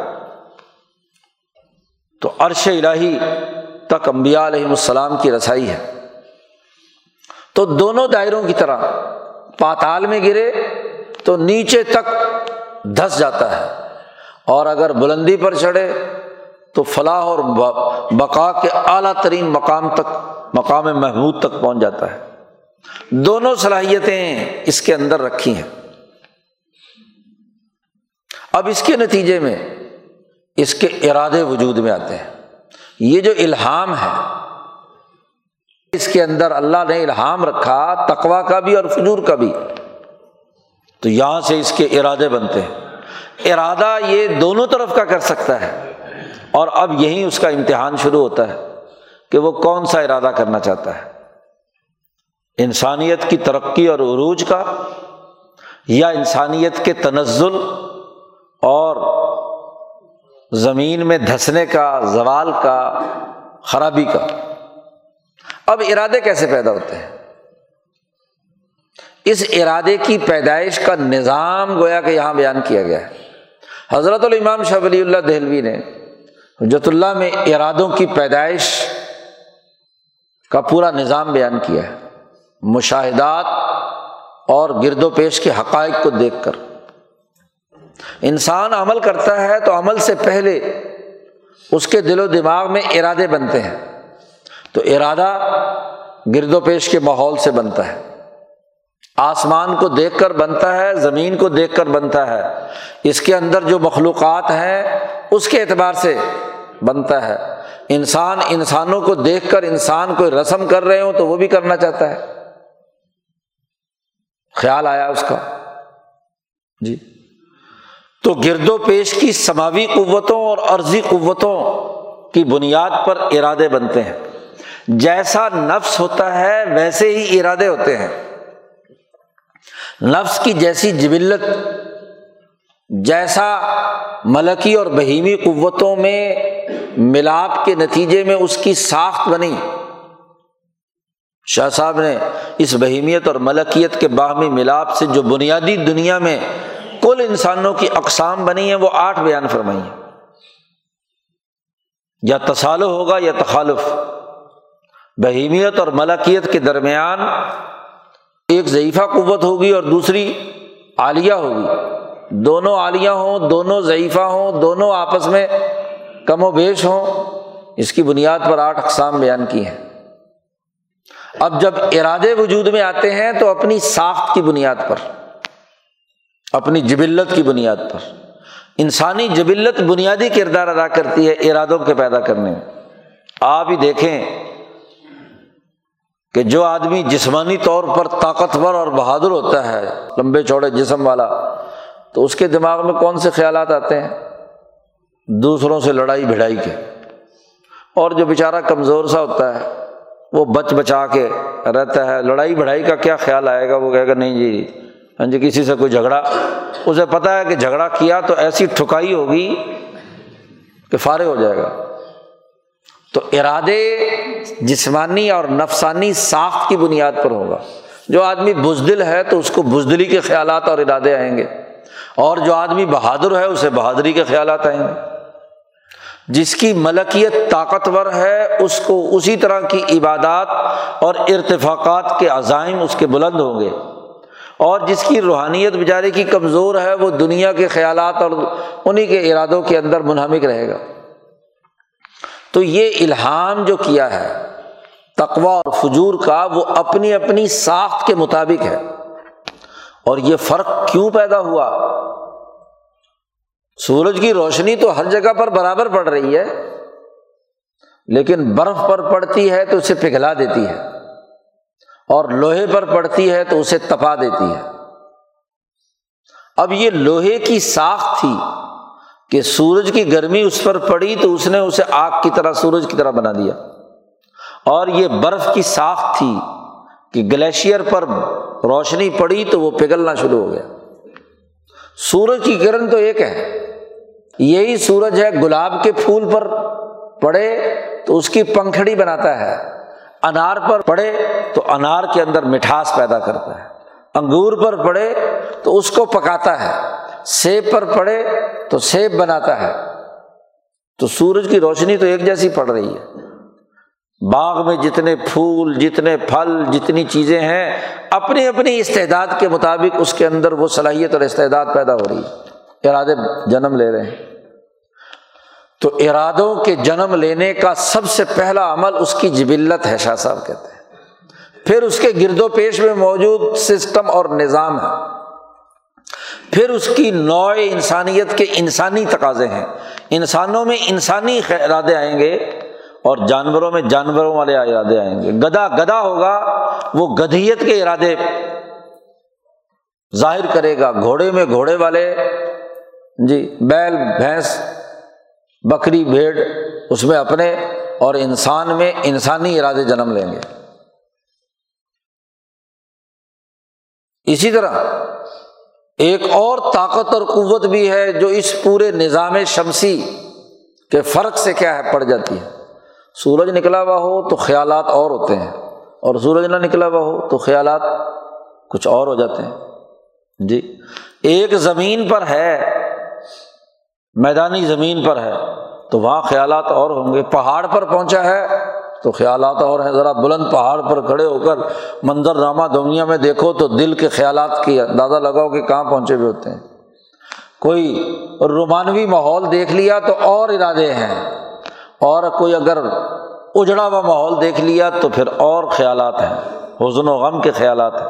تو عرش الہی تک امبیا علیہ السلام کی رسائی ہے۔ تو دونوں دائروں کی طرح پاتال میں گرے تو نیچے تک دھس جاتا ہے اور اگر بلندی پر چڑھے تو فلاح اور بقا کے اعلیٰ ترین مقام تک، مقام محمود تک پہنچ جاتا ہے۔ دونوں صلاحیتیں اس کے اندر رکھی ہیں۔ اب اس کے نتیجے میں اس کے ارادے وجود میں آتے ہیں۔ یہ جو الحام ہے اس کے اندر اللہ نے الحام رکھا تقوا کا بھی اور فجور کا بھی۔ تو یہاں سے اس کے ارادے بنتے ہیں۔ ارادہ یہ دونوں طرف کا کر سکتا ہے۔ اور اب یہی اس کا امتحان شروع ہوتا ہے کہ وہ کون سا ارادہ کرنا چاہتا ہے۔ انسانیت کی ترقی اور عروج کا یا انسانیت کے تنزل اور زمین میں دھسنے کا، زوال کا، خرابی کا۔ اب ارادے کیسے پیدا ہوتے ہیں؟ اس ارادے کی پیدائش کا نظام گویا کہ یہاں بیان کیا گیا ہے۔ حضرت الامام شاہ ولی اللہ دہلوی نے حجت اللہ میں ارادوں کی پیدائش کا پورا نظام بیان کیا ہے۔ مشاہدات اور گرد و پیش کے حقائق کو دیکھ کر۔ انسان عمل کرتا ہے تو عمل سے پہلے اس کے دل و دماغ میں ارادے بنتے ہیں۔ تو ارادہ گرد و پیش کے ماحول سے بنتا ہے۔ آسمان کو دیکھ کر بنتا ہے، زمین کو دیکھ کر بنتا ہے۔ اس کے اندر جو مخلوقات ہیں، اس کے اعتبار سے بنتا ہے۔ انسان انسانوں کو دیکھ کر انسان کوئی رسم کر رہے ہوں تو وہ بھی کرنا چاہتا ہے۔ خیال آیا اس کا؟ جی۔ تو گرد و پیش کی سماوی قوتوں اور عرضی قوتوں کی بنیاد پر ارادے بنتے ہیں۔ جیسا نفس ہوتا ہے ویسے ہی ارادے ہوتے ہیں۔ نفس کی جیسی جبلت، جیسا ملکی اور بہیمی قوتوں میں ملاپ کے نتیجے میں اس کی ساخت بنی۔ شاہ صاحب نے اس بہیمیت اور ملکیت کے باہمی ملاپ سے جو بنیادی دنیا میں کل انسانوں کی اقسام بنی ہیں، وہ آٹھ بیان فرمائی ہیں۔ یا تصالو ہوگا یا تخالف۔ بہیمیت اور ملکیت کے درمیان ایک ضعیفہ قوت ہوگی اور دوسری عالیہ ہوگی۔ دونوں عالیہ ہوں، دونوں ضعیفہ ہوں، دونوں آپس میں کم و بیش ہوں۔ اس کی بنیاد پر آٹھ اقسام بیان کی ہیں۔ اب جب ارادے وجود میں آتے ہیں تو اپنی ساخت کی بنیاد پر، اپنی جبلت کی بنیاد پر۔ انسانی جبلت بنیادی کردار ادا کرتی ہے ارادوں کے پیدا کرنے میں۔ آپ ہی دیکھیں کہ جو آدمی جسمانی طور پر طاقتور اور بہادر ہوتا ہے، لمبے چوڑے جسم والا، تو اس کے دماغ میں کون سے خیالات آتے ہیں؟ دوسروں سے لڑائی بھڑائی کے۔ اور جو بیچارہ کمزور سا ہوتا ہے، وہ بچ بچا کے رہتا ہے۔ لڑائی بڑھائی کا کیا خیال آئے گا؟ وہ کہے گا، نہیں جی ہاں جی کسی سے کوئی جھگڑا۔ اسے پتا ہے کہ جھگڑا کیا تو ایسی ٹھکائی ہوگی کہ فارغ ہو جائے گا۔ تو ارادے جسمانی اور نفسانی ساخت کی بنیاد پر ہوگا۔ جو آدمی بزدل ہے تو اس کو بزدلی کے خیالات اور ارادے آئیں گے، اور جو آدمی بہادر ہے اسے بہادری کے خیالات آئیں گے۔ جس کی ملکیت طاقتور ہے، اس کو اسی طرح کی عبادات اور ارتفاقات کے عزائم اس کے بلند ہوں گے۔ اور جس کی روحانیت بیچارے کی کمزور ہے، وہ دنیا کے خیالات اور انہیں کے ارادوں کے اندر منہمک رہے گا۔ تو یہ الحام جو کیا ہے تقوا اور فجور کا، وہ اپنی اپنی ساخت کے مطابق ہے۔ اور یہ فرق کیوں پیدا ہوا؟ سورج کی روشنی تو ہر جگہ پر برابر پڑ رہی ہے، لیکن برف پر پڑتی ہے تو اسے پگھلا دیتی ہے، اور لوہے پر پڑتی ہے تو اسے تپا دیتی ہے۔ اب یہ لوہے کی ساخت تھی۔ کہ سورج کی گرمی اس پر پڑی تو اس نے اسے آگ کی طرح سورج کی طرح بنا دیا اور یہ برف کی ساخت تھی کہ گلیشیئر پر روشنی پڑی تو وہ پگھلنا شروع ہو گیا۔ سورج کی کرن تو ایک ہے۔ یہی سورج ہے، گلاب کے پھول پر پڑے تو اس کی پنکھڑی بناتا ہے۔ انار پر پڑے تو انار کے اندر مٹھاس پیدا کرتا ہے۔ انگور پر پڑے تو اس کو پکاتا ہے۔ سیب پر پڑے تو سیب بناتا ہے۔ تو سورج کی روشنی تو ایک جیسی پڑ رہی ہے۔ باغ میں جتنے پھول، جتنے پھل، جتنی چیزیں ہیں، اپنی اپنی استعداد کے مطابق اس کے اندر وہ صلاحیت اور استعداد پیدا ہو رہی ہے۔ ارادے جنم لے رہے ہیں۔ تو ارادوں کے جنم لینے کا سب سے پہلا عمل اس کی جبلت ہے، شاہ صاحب کہتے ہیں۔ پھر اس کے گرد و پیش میں موجود سسٹم اور نظام ہے۔ پھر اس کی نوع انسانیت کے انسانی تقاضے ہیں۔ انسانوں میں انسانی ارادے آئیں گے اور جانوروں میں جانوروں والے ارادے آئیں گے۔ گدا گدا ہوگا، وہ گدھیت کے ارادے ظاہر کرے گا۔ گھوڑے میں گھوڑے والے جی بیل، بھینس، بکری، بھیڑ، اس میں اپنے اور انسان میں انسانی ارادے جنم لیں گے۔ اسی طرح ایک اور طاقت اور قوت بھی ہے جو اس پورے نظام شمسی کے فرق سے کیا ہے، پڑ جاتی ہے۔ سورج نکلا ہوا ہو تو خیالات اور ہوتے ہیں، اور سورج نہ نکلا ہوا ہو تو خیالات کچھ اور ہو جاتے ہیں۔ جی ایک زمین پر ہے، میدانی زمین پر ہے، تو وہاں خیالات اور ہوں گے۔ پہاڑ پر پہنچا ہے تو خیالات اور ہیں۔ ذرا بلند پہاڑ پر کھڑے ہو کر منظر نامہ دنیا میں دیکھو تو دل کے خیالات کی اندازہ لگاؤ کہ کہاں پہنچے ہوئے ہوتے ہیں۔ کوئی رومانوی ماحول دیکھ لیا تو اور ارادے ہیں۔ اور کوئی اگر اجڑا ہوا ماحول دیکھ لیا تو پھر اور خیالات ہیں۔ حزن و غم کے خیالات ہیں۔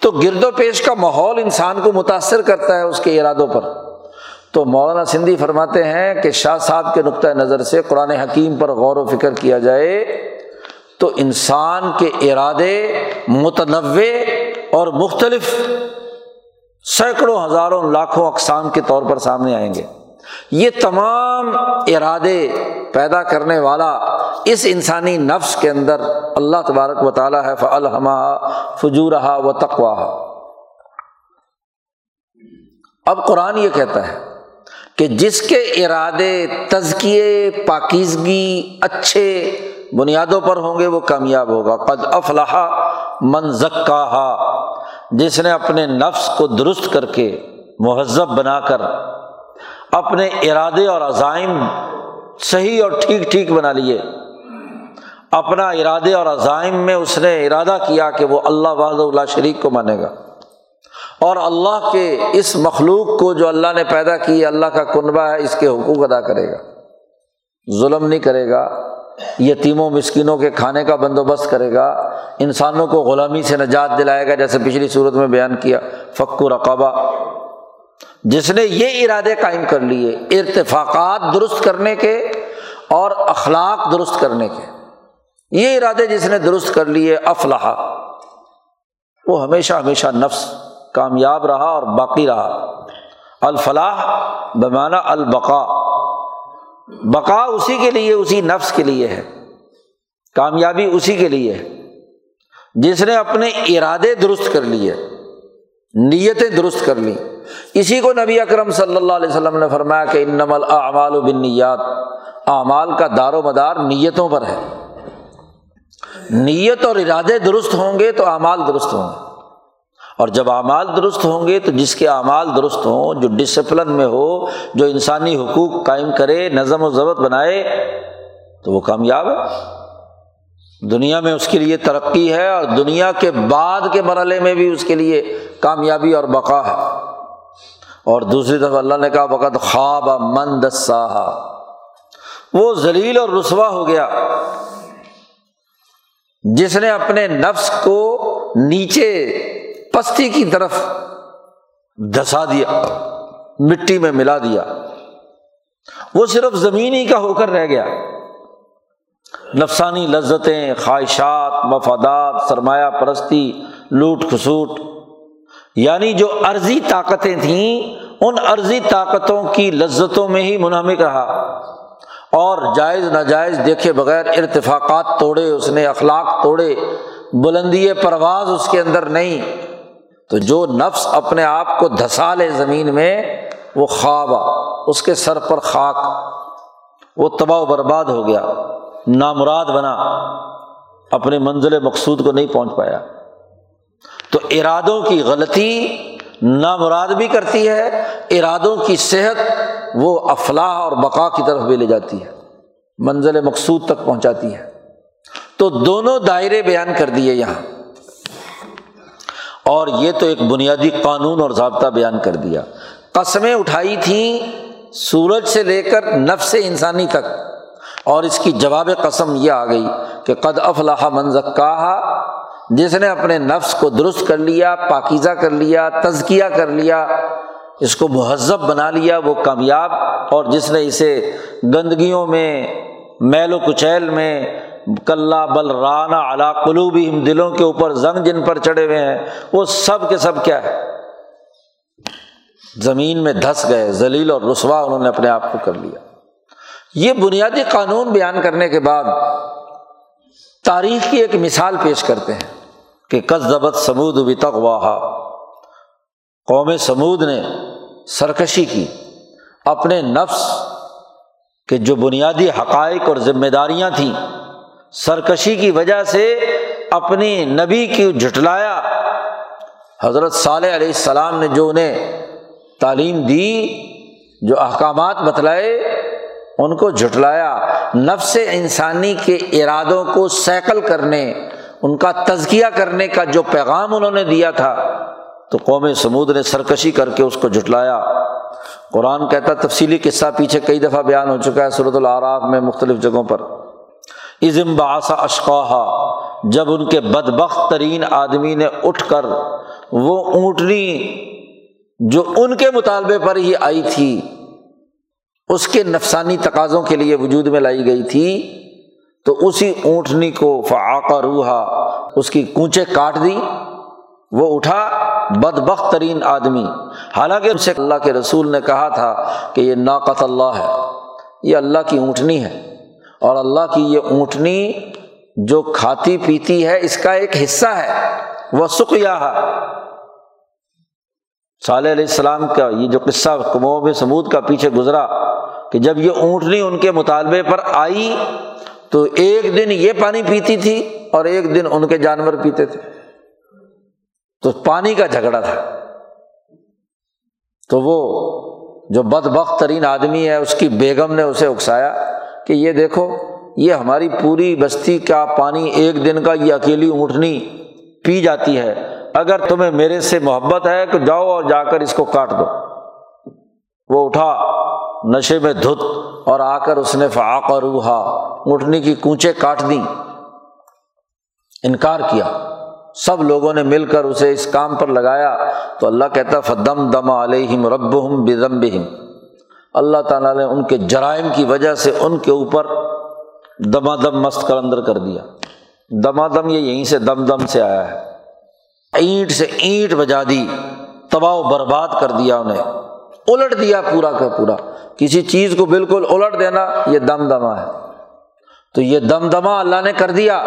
تو گرد و پیش کا ماحول انسان کو متاثر کرتا ہے اس کے ارادوں پر۔ تو مولانا سندھی فرماتے ہیں کہ شاہ صاحب کے نقطۂ نظر سے قرآن حکیم پر غور و فکر کیا جائے تو انسان کے ارادے متنوع اور مختلف سینکڑوں ہزاروں لاکھوں اقسام کے طور پر سامنے آئیں گے۔ یہ تمام ارادے پیدا کرنے والا اس انسانی نفس کے اندر اللہ تبارک و تعالیٰ ہے فلحمہ فجورہ و تقوا اب قرآن یہ کہتا ہے کہ جس کے ارادے، تزکیے، پاکیزگی، اچھے بنیادوں پر ہوں گے، وہ کامیاب ہوگا۔ قد افلاح من زکا جس نے اپنے نفس کو درست کر کے مہذب بنا کر اپنے ارادے اور عزائم صحیح اور ٹھیک ٹھیک بنا لیے، اپنا ارادے اور عزائم میں اس نے ارادہ کیا کہ وہ اللہ واحد اللہ شریک کو مانے گا۔ اور اللہ کے اس مخلوق کو جو اللہ نے پیدا کی، اللہ کا کنبہ ہے، اس کے حقوق ادا کرے گا۔ ظلم نہیں کرے گا، یتیموں، مسکینوں کے کھانے کا بندوبست کرے گا۔ انسانوں کو غلامی سے نجات دلائے گا، جیسے پچھلی صورت میں بیان کیا۔ فکو رقبہ۔ جس نے یہ ارادے قائم کر لیے، ارتفاقات درست کرنے کے اور اخلاق درست کرنے کے۔ یہ ارادے جس نے درست کر لیے افلاح وہ ہمیشہ ہمیشہ نفس کامیاب رہا اور باقی رہا۔ الفلاح بمانا البقا بقا اسی کے لیے، اسی نفس کے لیے ہے۔ کامیابی اسی کے لیے ہے۔ جس نے اپنے ارادے درست کر لیے، نیتیں درست کر لی اسی کو نبی اکرم صلی اللہ علیہ وسلم نے فرمایا کہ ان نمل اعمال و بن نیات اعمال کا دار و مدار نیتوں پر ہے۔ نیت اور ارادے درست ہوں گے تو اعمال درست ہوں گے۔ اور جب اعمال درست ہوں گے تو جس کے اعمال درست ہوں، جو ڈسپلن میں ہو، جو انسانی حقوق قائم کرے، نظم و ضبط بنائے، تو وہ کامیاب ہے۔ دنیا میں اس کے لیے ترقی ہے اور دنیا کے بعد کے مرحلے میں بھی اس کے لیے کامیابی اور بقا ہے۔ اور دوسری طرف اللہ نے کہا بقت خواب مند وہ ذلیل اور رسوا ہو گیا۔ جس نے اپنے نفس کو نیچے پستی کی طرف دسا دیا، مٹی میں ملا دیا۔ وہ صرف زمین ہی کا ہو کر رہ گیا۔ نفسانی لذتیں، خواہشات، مفادات، سرمایہ پرستی، لوٹ کھسوٹ یعنی جو عرضی طاقتیں تھیں، ان عرضی طاقتوں کی لذتوں میں ہی منہمک رہا۔ اور جائز ناجائز دیکھے بغیر ارتفاقات توڑے، اس نے اخلاق توڑے، بلندی پرواز اس کے اندر نہیں۔ تو جو نفس اپنے آپ کو دھسا لے زمین میں، وہ خواب، اس کے سر پر خاک، وہ تباہ و برباد ہو گیا، نامراد بنا، اپنے منزل مقصود کو نہیں پہنچ پایا۔ تو ارادوں کی غلطی نامراد بھی کرتی ہے، ارادوں کی صحت وہ افلاح اور بقا کی طرف بھی لے جاتی ہے، منزل مقصود تک پہنچاتی ہے۔ تو دونوں دائرے بیان کر دیے یہاں۔ اور یہ تو ایک بنیادی قانون اور ضابطہ بیان کر دیا۔ قسمیں اٹھائی تھیں سورج سے لے کر نفس انسانی تک۔ اور اس کی جواب قسم یہ آ گئی کہ قد افلاح منزکا جس نے اپنے نفس کو درست کر لیا، پاکیزہ کر لیا، تزکیہ کر لیا، اس کو مہذب بنا لیا، وہ کامیاب، اور جس نے اسے گندگیوں میں، میل و کچیل میں کلّا بل رانا علا قلوبی دلوں کے اوپر زنگ جن پر چڑھے ہوئے ہیں، وہ سب کے سب کیا ہے؟ زمین میں دھس گئے، ذلیل اور رسوا انہوں نے اپنے آپ کو کر لیا۔ یہ بنیادی قانون بیان کرنے کے بعد تاریخ کی ایک مثال پیش کرتے ہیں کہ کس ضبط سمود بھی تک قوم سمود نے سرکشی کی، اپنے نفس کے جو بنیادی حقائق اور ذمہ داریاں تھیں سرکشی کی وجہ سے اپنی نبی کی جھٹلایا۔ حضرت صالح علیہ السلام نے جو انہیں تعلیم دی، جو احکامات بتلائے، ان کو جھٹلایا۔ نفس انسانی کے ارادوں کو سیکل کرنے، ان کا تزکیہ کرنے کا جو پیغام انہوں نے دیا تھا، تو قوم سمود نے سرکشی کر کے اس کو جھٹلایا۔ قرآن کہتا، تفصیلی قصہ پیچھے کئی دفعہ بیان ہو چکا ہے صورت العراف میں مختلف جگہوں پر۔ عزم باسا اشقاہا، جب ان کے بدبخت ترین آدمی نے اٹھ کر وہ اونٹنی جو ان کے مطالبے پر ہی آئی تھی، اس کے نفسانی تقاضوں کے لیے وجود میں لائی گئی تھی، تو اسی اونٹنی کو فعاقہ روحا، اس کی کونچے کاٹ دی، وہ اٹھا بد بخت ترین آدمی۔ حالانکہ اسے اللہ کے رسول نے کہا تھا کہ یہ ناقت اللہ ہے، یہ اللہ کی اونٹنی ہے۔ اور اللہ کی یہ اونٹنی جو کھاتی پیتی ہے، اس کا ایک حصہ ہے۔ وہ سکیا صالح علیہ السلام کا یہ جو قصہ کمو سمود کا پیچھے گزرا کہ جب یہ اونٹنی ان کے مطالبے پر آئی تو ایک دن یہ پانی پیتی تھی اور ایک دن ان کے جانور پیتے تھے۔ تو پانی کا جھگڑا تھا۔ تو وہ جو بد بخت ترین آدمی ہے، اس کی بیگم نے اسے اکسایا۔ کہ یہ دیکھو، یہ ہماری پوری بستی کا پانی ایک دن کا یہ اکیلی اونٹنی پی جاتی ہے۔ اگر تمہیں میرے سے محبت ہے تو جاؤ اور جا کر اس کو کاٹ دو۔ وہ اٹھا، نشے میں دھت اور آ کر اس نے فعاق روحا، اونٹنی کی کونچے کاٹ دیں۔ انکار کیا۔ سب لوگوں نے مل کر اسے اس کام پر لگایا۔ تو اللہ کہتا فدم دم علیہم رب ہم بدم بہم اللہ تعالیٰ نے ان کے جرائم کی وجہ سے ان کے اوپر دما دم مست کر اندر کر دیا۔ دما دم یہ یہیں سے دم دم سے آیا ہے۔ اینٹ سے اینٹ بجا دی، تباہ و برباد کر دیا انہیں۔ الٹ دیا پورا کا پورا۔ کسی چیز کو بالکل الٹ دینا یہ دم دما ہے۔ تو یہ دم دما اللہ نے کر دیا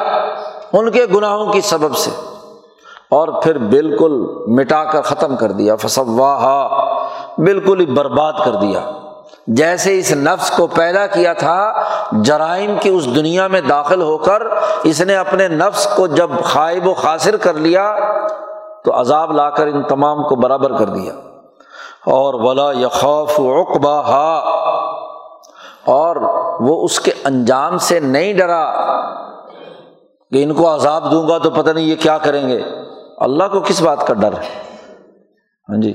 ان کے گناہوں کی سبب سے۔ اور پھر بالکل مٹا کر ختم کر دیا۔ فسواہا بالکل ہی برباد کر دیا۔ جیسے اس نفس کو پیدا کیا تھا، جرائم کی اس دنیا میں داخل ہو کر اس نے اپنے نفس کو جب خائب و خاصر کر لیا تو عذاب لا کر ان تمام کو برابر کر دیا۔ اور ولا یخوف اقبا ہا اور وہ اس کے انجام سے نہیں ڈرا کہ ان کو عذاب دوں گا تو پتہ نہیں یہ کیا کریں گے۔ اللہ کو کس بات کا ڈر ہے؟ ہاں جی۔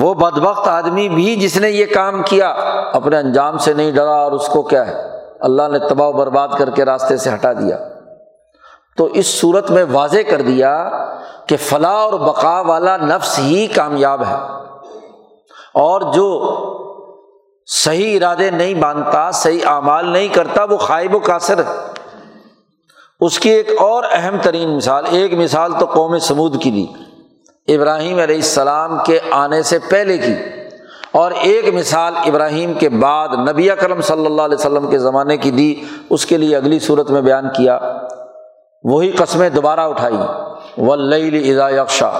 وہ بد وقت آدمی بھی جس نے یہ کام کیا اپنے انجام سے نہیں ڈرا اور اس کو کیا ہے؟ اللہ نے تباہ و برباد کر کے راستے سے ہٹا دیا۔ تو اس صورت میں واضح کر دیا کہ فلاح اور بقا والا نفس ہی کامیاب ہے۔ اور جو صحیح ارادے نہیں باندھتا صحیح اعمال نہیں کرتا، وہ خائب و قاصر ہے۔ اس کی ایک اور اہم ترین مثال، ایک مثال تو قوم سمود کی دی ابراہیم علیہ السلام کے آنے سے پہلے کی۔ اور ایک مثال ابراہیم کے بعد نبی کرم صلی اللہ علیہ وسلم کے زمانے کی دی، اس کے لیے اگلی صورت میں بیان کیا۔ وہی قسمیں دوبارہ اٹھائی۔ و لئی اذا یکشا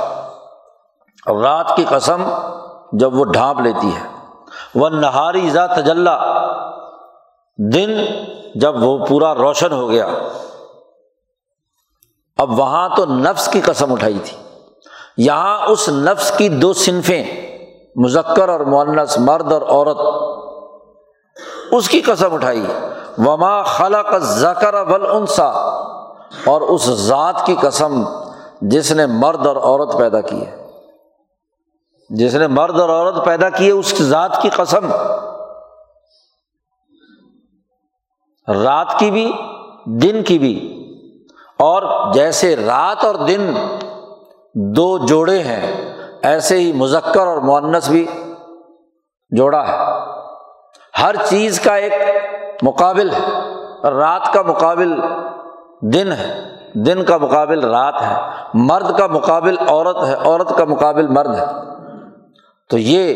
رات کی قسم جب وہ ڈھانپ لیتی ہے۔ وہ نہاری ازا تجلّہ دن جب وہ پورا روشن ہو گیا۔ اب وہاں تو نفس کی قسم اٹھائی تھی۔ یہاں اس نفس کی دو صنفیں، مذکر اور معنس مرد اور عورت، اس کی قسم اٹھائی۔ وما خلق زکر انسا اور اس ذات کی قسم جس نے مرد اور عورت پیدا کی ہے۔ جس نے مرد اور عورت پیدا کی ہے، اس ذات کی قسم۔ رات کی بھی، دن کی بھی۔ اور جیسے رات اور دن دو جوڑے ہیں، ایسے ہی مذکر اور معنس بھی جوڑا ہے۔ ہر چیز کا ایک مقابل ہے، رات کا مقابل دن ہے، دن کا مقابل رات ہے، مرد کا مقابل عورت ہے، عورت کا مقابل مرد ہے۔ تو یہ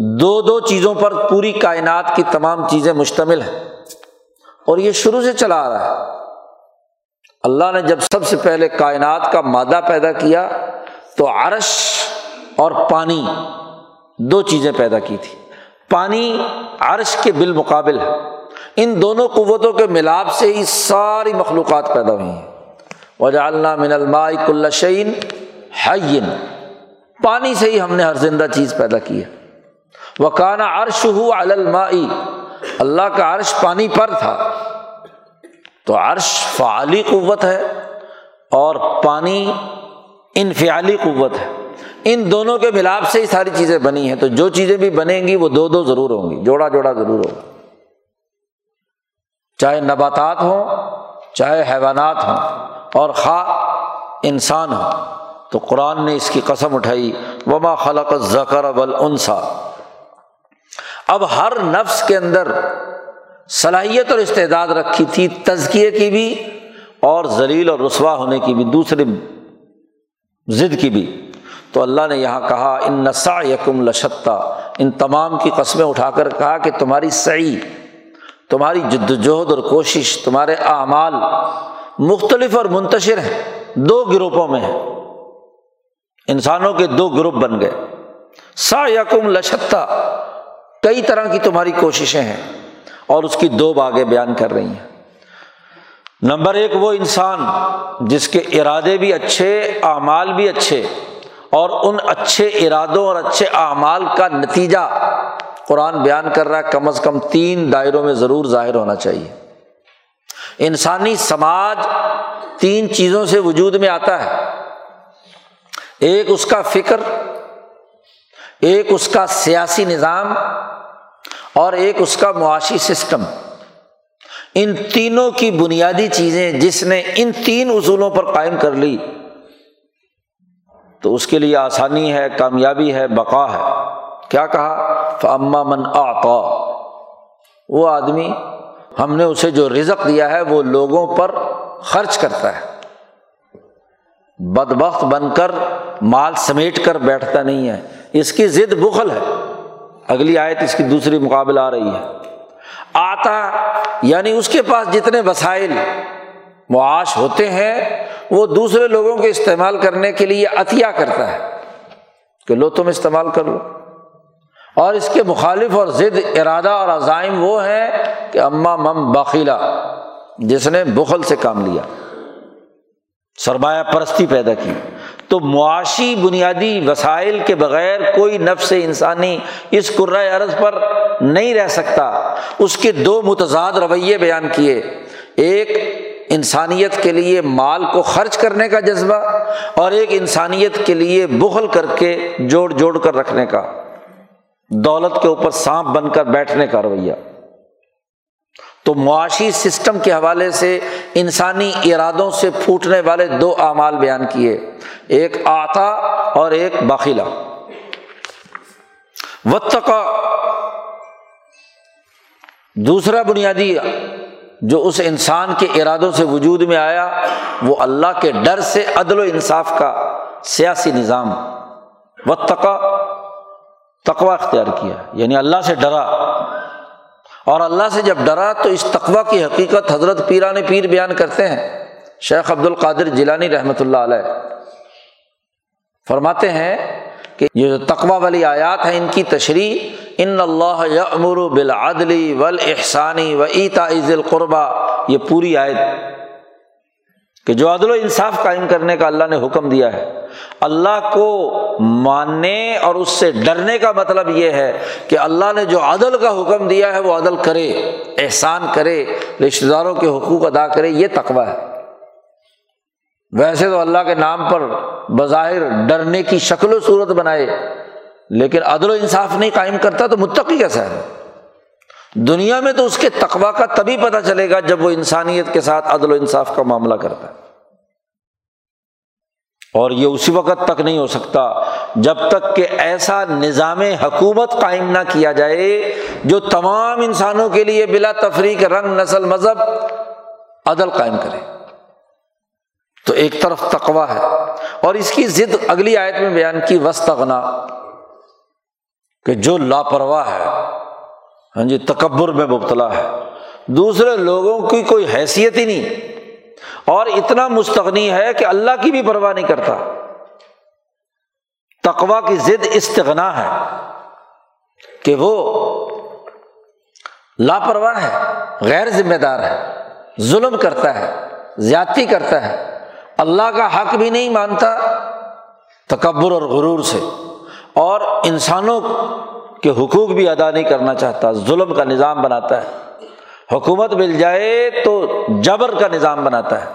دو دو چیزوں پر پوری کائنات کی تمام چیزیں مشتمل ہیں۔ اور یہ شروع سے چلا آ رہا ہے۔ اللہ نے جب سب سے پہلے کائنات کا مادہ پیدا کیا تو عرش اور پانی دو چیزیں پیدا کی تھی۔ پانی عرش کے بالمقابل ہے۔ ان دونوں قوتوں کے ملاپ سے ہی ساری مخلوقات پیدا ہوئی ہیں۔ وجا اللہ من الماء کل شعین حین پانی سے ہی ہم نے ہر زندہ چیز پیدا کی ہے۔ وہ کانا عرش ہو المائی اللہ کا عرش پانی پر تھا۔ تو عرش فعالی قوت ہے اور پانی انفعالی قوت ہے۔ ان دونوں کے ملاپ سے ہی ساری چیزیں بنی ہیں۔ تو جو چیزیں بھی بنیں گی وہ دو دو ضرور ہوں گی۔ جوڑا جوڑا ضرور ہوگا۔ چاہے نباتات ہوں، چاہے حیوانات ہوں، اور خا انسان ہو تو قرآن نے اس کی قسم اٹھائی، وما خلق ذکر ابل انسا اب ہر نفس کے اندر صلاحیت اور استعداد رکھی تھی، تزکیے کی بھی اور ذلیل اور رسوا ہونے کی بھی۔ دوسرے ضد کی بھی۔ تو اللہ نے یہاں کہا، ان نسا یکم لشتہ ان تمام کی قسمیں اٹھا کر کہا کہ تمہاری صحیح تمہاری جد وجہد اور کوشش، تمہارے اعمال مختلف اور منتشر ہیں، دو گروپوں میں ہیں۔ انسانوں کے دو گروپ بن گئے۔ سا یکم لشتہ کئی طرح کی تمہاری کوششیں ہیں اور اس کی دو باغیں بیان کر رہی ہیں۔ نمبر ایک وہ انسان جس کے ارادے بھی اچھے، اعمال بھی اچھے اور ان اچھے ارادوں اور اچھے اعمال کا نتیجہ قرآن بیان کر رہا ہے، کم از کم تین دائروں میں ضرور ظاہر ہونا چاہیے۔ انسانی سماج تین چیزوں سے وجود میں آتا ہے۔ ایک اس کا فکر، ایک اس کا سیاسی نظام اور ایک اس کا معاشی سسٹم۔ ان تینوں کی بنیادی چیزیں جس نے ان تین اصولوں پر قائم کر لی، تو اس کے لیے آسانی ہے، کامیابی ہے، بقا ہے۔ کیا کہا؟ فما من آتا وہ آدمی ہم نے اسے جو رزق دیا ہے، وہ لوگوں پر خرچ کرتا ہے۔ بد بخت بن کر، مال سمیٹ کر بیٹھتا نہیں ہے۔ اس کی ضد بخل ہے۔ اگلی آیت اس کی دوسری مقابل آ رہی ہے۔ آتا یعنی اس کے پاس جتنے وسائل معاش ہوتے ہیں، وہ دوسرے لوگوں کے استعمال کرنے کے لیے عطیہ کرتا ہے کہ لو تم استعمال کر لو۔ اور اس کے مخالف اور ضد ارادہ اور عزائم وہ ہیں کہ اماں مم باخیلا جس نے بخل سے کام لیا، سرمایہ پرستی پیدا کی۔ تو معاشی بنیادی وسائل کے بغیر کوئی نفس انسانی اس عرض پر نہیں رہ سکتا۔ اس کے دو متضاد رویے بیان کیے۔ ایک، انسانیت کے لیے مال کو خرچ کرنے کا جذبہ اور ایک، انسانیت کے لیے بخل کر کے جوڑ جوڑ کر رکھنے کا۔ دولت کے اوپر سانپ بن کر بیٹھنے کا رویہ۔ تو معاشی سسٹم کے حوالے سے انسانی ارادوں سے پھوٹنے والے دو اعمال بیان کیے، ایک آتا اور ایک باخیلا وطقا دوسرا بنیادی جو اس انسان کے ارادوں سے وجود میں آیا، وہ اللہ کے ڈر سے عدل و انصاف کا سیاسی نظام۔ و تقوا اختیار کیا یعنی اللہ سے ڈرا۔ اور اللہ سے جب ڈرا تو اس تقوا کی حقیقت حضرت پیران پیر بیان کرتے ہیں۔ شیخ عبد القادر جیلانی رحمۃ اللہ علیہ فرماتے ہیں کہ یہ جو تقوا والی آیات ہیں، ان کی تشریح، ان اللہ امر بالعدلی ول احسانی و ایتا عز القربہ یہ پوری آیت۔ کہ جو عدل و انصاف قائم کرنے کا اللہ نے حکم دیا ہے، اللہ کو ماننے اور اس سے ڈرنے کا مطلب یہ ہے کہ اللہ نے جو عدل کا حکم دیا ہے، وہ عدل کرے، احسان کرے رشتے داروں کے حقوق ادا کرے، یہ تقوا ہے۔ ویسے تو اللہ کے نام پر بظاہر ڈرنے کی شکل و صورت بنائے، لیکن عدل و انصاف نہیں قائم کرتا تو متقی کیسا ہے۔ دنیا میں تو اس کے تقوا کا تبھی پتہ چلے گا جب وہ انسانیت کے ساتھ عدل و انصاف کا معاملہ کرتا ہے۔ اور یہ اسی وقت تک نہیں ہو سکتا جب تک کہ ایسا نظام حکومت قائم نہ کیا جائے جو تمام انسانوں کے لیے بلا تفریق، رنگ، نسل، مذہب عدل قائم کرے۔ تو ایک طرف تقوا ہے۔ اور اس کی ضد اگلی آیت میں بیان کی وسطنا کہ جو لاپرواہ ہے ہاں جی تکبر میں مبتلا ہے۔ دوسرے لوگوں کی کوئی حیثیت ہی نہیں۔ اور اتنا مستغنی ہے کہ اللہ کی بھی پرواہ نہیں کرتا۔ تقوا کی ضد استغنا ہے کہ وہ لاپرواہ ہے، غیر ذمہ دار ہے، ظلم کرتا ہے، زیادتی کرتا ہے۔ اللہ کا حق بھی نہیں مانتا تکبر اور غرور سے۔ اور انسانوں کے حقوق بھی ادا نہیں کرنا چاہتا، ظلم کا نظام بناتا ہے۔ حکومت مل جائے تو جبر کا نظام بناتا ہے۔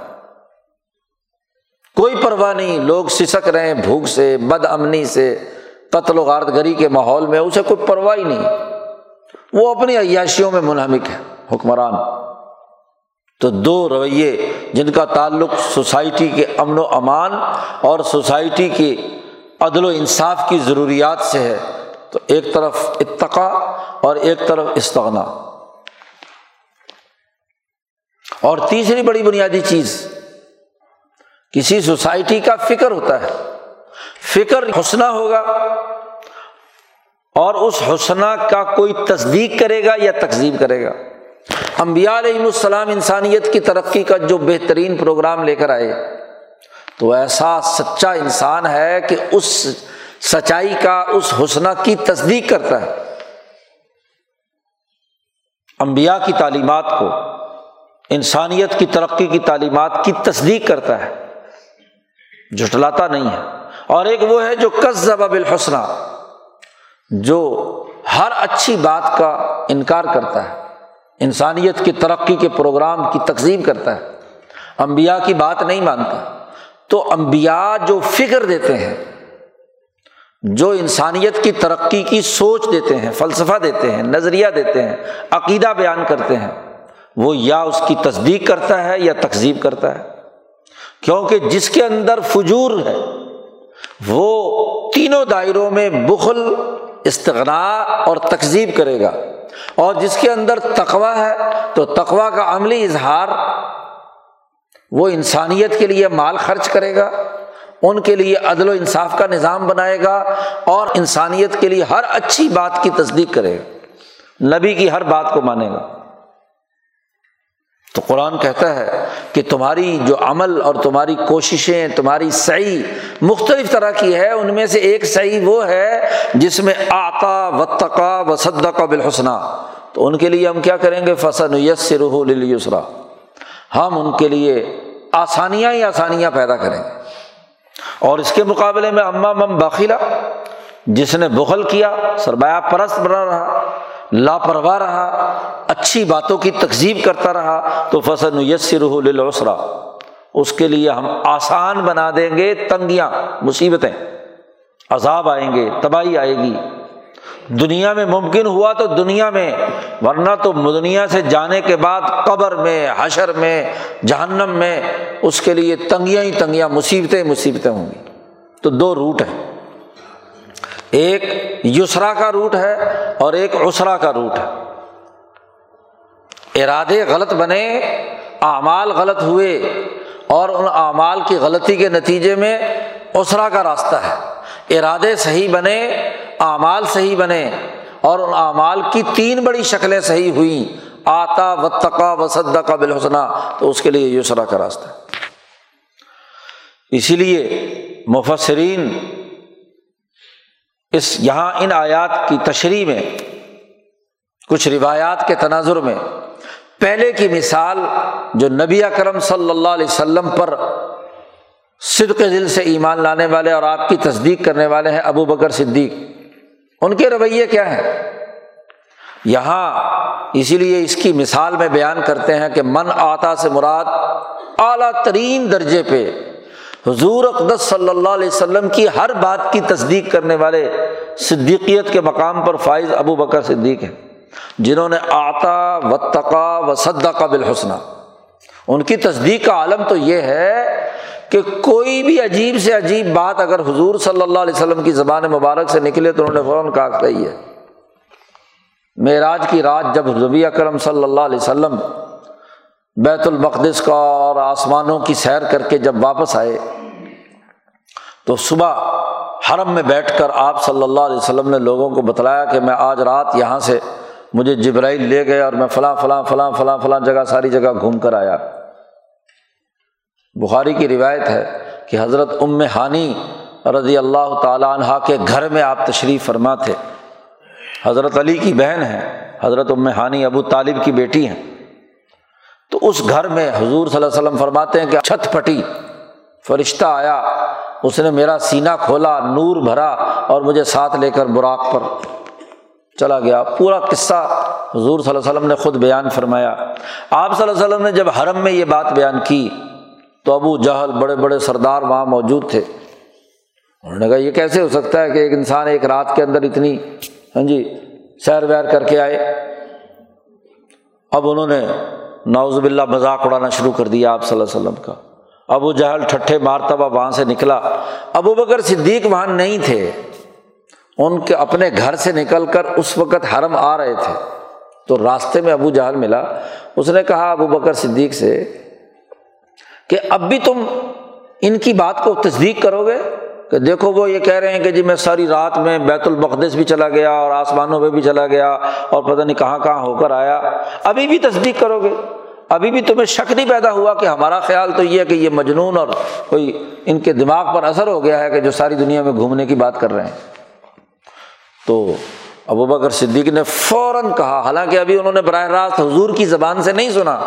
کوئی پرواہ نہیں، لوگ سسک رہے ہیں بھوک سے، بد امنی سے، قتل و غارت گری کے ماحول میں، اسے کوئی پرواہ ہی نہیں۔ وہ اپنی عیاشیوں میں منہمک ہے، حکمران۔ تو دو رویے جن کا تعلق سوسائٹی کے امن و امان اور سوسائٹی کی عدل و انصاف کی ضروریات سے ہے۔ تو ایک طرف اتقا اور ایک طرف استغنا۔ اور تیسری بڑی بنیادی چیز، کسی سوسائٹی کا فکر ہوتا ہے۔ فکر حسنہ ہوگا اور اس حسنہ کا کوئی تصدیق کرے گا یا تقزیم کرے گا۔ امبیا علیہ السلام انسانیت کی ترقی کا جو بہترین پروگرام لے کر آئے، تو ایسا سچا انسان ہے کہ اس سچائی کا اس حسنہ کی تصدیق کرتا ہے۔ امبیا کی تعلیمات کو، انسانیت کی ترقی کی تعلیمات کی تصدیق کرتا ہے۔ جھٹلاتا نہیں ہے۔ اور ایک وہ ہے جو کس بالحسنہ، جو ہر اچھی بات کا انکار کرتا ہے۔ انسانیت کی ترقی کے پروگرام کی تقسیم کرتا ہے۔ امبیا کی بات نہیں مانتا۔ تو امبیا جو فکر دیتے ہیں جو انسانیت کی ترقی کی سوچ دیتے ہیں، فلسفہ دیتے ہیں، نظریہ دیتے ہیں، عقیدہ بیان کرتے ہیں، وہ یا اس کی تصدیق کرتا ہے یا تقزیب کرتا ہے۔ کیونکہ جس کے اندر فجور ہے، وہ تینوں دائروں میں بخل، استغنا اور تقزیب کرے گا۔ اور جس کے اندر تقوا ہے، تو تقوا کا عملی اظہار وہ انسانیت کے لیے مال خرچ کرے گا۔ ان کے لیے عدل و انصاف کا نظام بنائے گا اور انسانیت کے لیے ہر اچھی بات کی تصدیق کرے گا۔ نبی کی ہر بات کو مانے گا۔ تو قرآن کہتا ہے کہ تمہاری جو عمل اور تمہاری کوششیں، تمہاری صحیح مختلف طرح کی ہے، ان میں سے ایک صحیح وہ ہے جس میں آتا و تقا و صدقہ بالحسنہ۔ تو ان کے لیے ہم کیا کریں گے؟ فصن یس رح ہم ان کے لیے آسانیاں ہی آسانیاں پیدا کریں گے۔ اور اس کے مقابلے میں اماں مم باخیلا جس نے بغل کیا، سرمایہ پرست بنا رہا، لاپرواہ رہا، اچھی باتوں کی تقزیب کرتا رہا، تو فصل یسر للعسرا اس کے لیے ہم آسان بنا دیں گے تنگیاں، مصیبتیں، عذاب آئیں گے، تباہی آئے گی۔ دنیا میں ممکن ہوا تو دنیا میں، ورنہ تو دنیا سے جانے کے بعد قبر میں، حشر میں، جہنم میں، اس کے لیے تنگیاں ہی تنگیاں، مصیبتیں مصیبتیں ہوں گی۔ تو دو روٹ ہیں۔ ایک یسرا کا روٹ ہے اور ایک اسرا کا روٹ ہے۔ ارادے غلط بنے، اعمال غلط ہوئے اور ان اعمال کی غلطی کے نتیجے میں اسرا کا راستہ ہے۔ ارادے صحیح بنے اعمال صحیح بنے اور ان اعمال کی تین بڑی شکلیں صحیح ہوئیں، آتا و تقا و کا بالحسنہ تو اس کے لیے یسرا کا راستہ اسی لیے مفسرین اس یہاں ان آیات کی تشریح میں، کچھ روایات کے تناظر میں پہلے کی مثال جو نبی اکرم صلی اللہ علیہ وسلم پر صدق دل سے ایمان لانے والے اور آپ کی تصدیق کرنے والے ہیں، ابو بکر صدیق۔ ان کے رویے کیا ہیں؟ یہاں اسی لیے اس کی مثال میں بیان کرتے ہیں کہ من آتا سے مراد اعلیٰ ترین درجے پہ حضور اقدس صلی اللہ علیہ وسلم کی ہر بات کی تصدیق کرنے والے صدیقیت کے مقام پر فائز ابو بکر صدیق ہیں، جنہوں نے آتا و تقا و صدا کا بالحسنہ۔ ان کی تصدیق کا عالم تو یہ ہے کہ کوئی بھی عجیب سے عجیب بات اگر حضور صلی اللہ علیہ وسلم کی زبان مبارک سے نکلے تو انہوں نے فوراً کہا صحیح ہے معراج کی رات جب ربی اکرم صلی اللہ علیہ وسلم بیت المقدس کا اور آسمانوں کی سیر کر کے جب واپس آئے تو صبح حرم میں بیٹھ کر آپ صلی اللہ علیہ وسلم نے لوگوں کو بتلایا کہ میں آج رات یہاں سے مجھے جبرائیل لے گئے اور میں فلاں فلاں فلاں فلاں فلاں جگہ ساری جگہ گھوم کر آیا۔ بخاری کی روایت ہے کہ حضرت ام ہانی رضی اللہ تعالیٰ عنہ کے گھر میں آپ تشریف فرما تھے حضرت علی کی بہن ہے حضرت ام ہانی ابو طالب کی بیٹی ہیں۔ تو اس گھر میں حضور صلی اللہ علیہ وسلم فرماتے ہیں کہ چھت پھٹی، فرشتہ آیا، اس نے میرا سینا کھولا، نور بھرا اور مجھے ساتھ لے کر براق پر چلا گیا۔ پورا قصہ حضور صلی اللہ علیہ وسلم نے خود بیان فرمایا۔ آپ صلی اللہ علیہ وسلم نے جب حرم میں یہ بات بیان کی تو ابو جہل بڑے بڑے سردار وہاں موجود تھے۔ انہوں نے کہا، یہ کیسے ہو سکتا ہے کہ ایک انسان ایک رات کے اندر اتنی ہاں جی سیر ویر کر کے آئے؟ اب انہوں نے نوز باللہ مذاق اڑانا شروع کر دیا آپ صلی اللہ علیہ وسلم کا۔ ابو جہل ٹھٹھے مارتبہ وہاں سے نکلا۔ ابو بکر صدیق وہاں نہیں تھے۔ ان کے اپنے گھر سے نکل کر اس وقت حرم آ رہے تھے۔ تو راستے میں ابو جہل ملا۔ اس نے کہا، ابو بکر صدیق سے کہ اب بھی تم ان کی بات کو تصدیق کرو گے کہ دیکھو وہ یہ کہہ رہے ہیں کہ جی میں ساری رات میں بیت المقدس بھی چلا گیا اور آسمانوں پہ بھی چلا گیا اور پتہ نہیں کہاں کہاں ہو کر آیا۔ ابھی بھی تصدیق کرو گے ابھی بھی تمہیں شک نہیں پیدا ہوا کہ ہمارا خیال تو یہ ہے کہ یہ مجنون اور کوئی ان کے دماغ پر اثر ہو گیا ہے کہ جو ساری دنیا میں گھومنے کی بات کر رہے ہیں۔ تو ابو بکر صدیق نے فوراً کہا، حالانکہ ابھی انہوں نے براہ راست حضور کی زبان سے نہیں سنا۔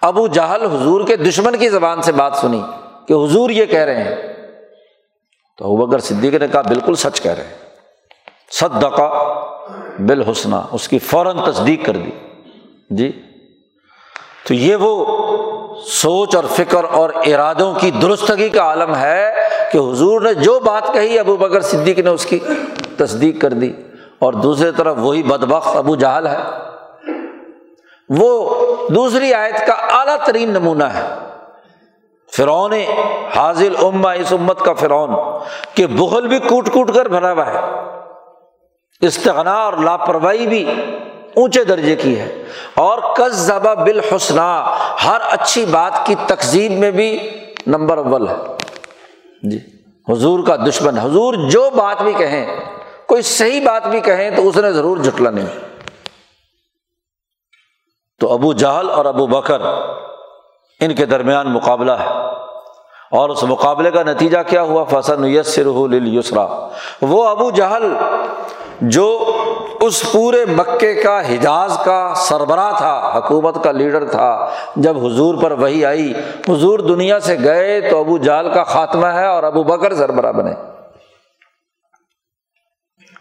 ابو جہل حضور کے دشمن کی زبان سے بات سنی کہ حضور یہ کہہ رہے ہیں۔ تو ابو بکر صدیق نے کہا، بالکل سچ کہہ رہے ہیں۔ صد دقا بالحسنہ، اس کی فوراً تصدیق کر دی۔ جی؟ تو یہ وہ سوچ اور فکر اور ارادوں کی درستگی کا عالم ہے کہ حضور نے جو بات کہی ابو بکر صدیق نے اس کی تصدیق کر دی۔ اور دوسری طرف وہی بدبخت ابو جہل ہے۔ وہ دوسری آیت کا اعلیٰ ترین نمونہ ہے۔ فرعون حاضل اما اس امت کا فرعون، کہ بغل بھی کوٹ کوٹ کر بھرا ہوا ہے۔ استغنا اور لاپرواہی بھی اونچے درجے کی ہے۔ اور کس زبا بالحسنہ ہر اچھی بات کی تقزیب میں بھی نمبر اول ہے۔ جی حضور کا دشمن، حضور جو بات بھی کہیں، کوئی صحیح بات بھی کہیں تو اس نے ضرور جھٹلا نہیں تو ابو جہل اور ابو بکر ان کے درمیان مقابلہ ہے۔ اور اس مقابلے کا نتیجہ کیا ہوا؟ فصن یسر یسرا وہ ابو جہل جو اس پورے مکے کا حجاز کا سربراہ تھا، حکومت کا لیڈر تھا۔ جب حضور پر وہی آئی، حضور دنیا سے گئے تو ابو جال کا خاتمہ ہے اور ابو بکر سربراہ بنے۔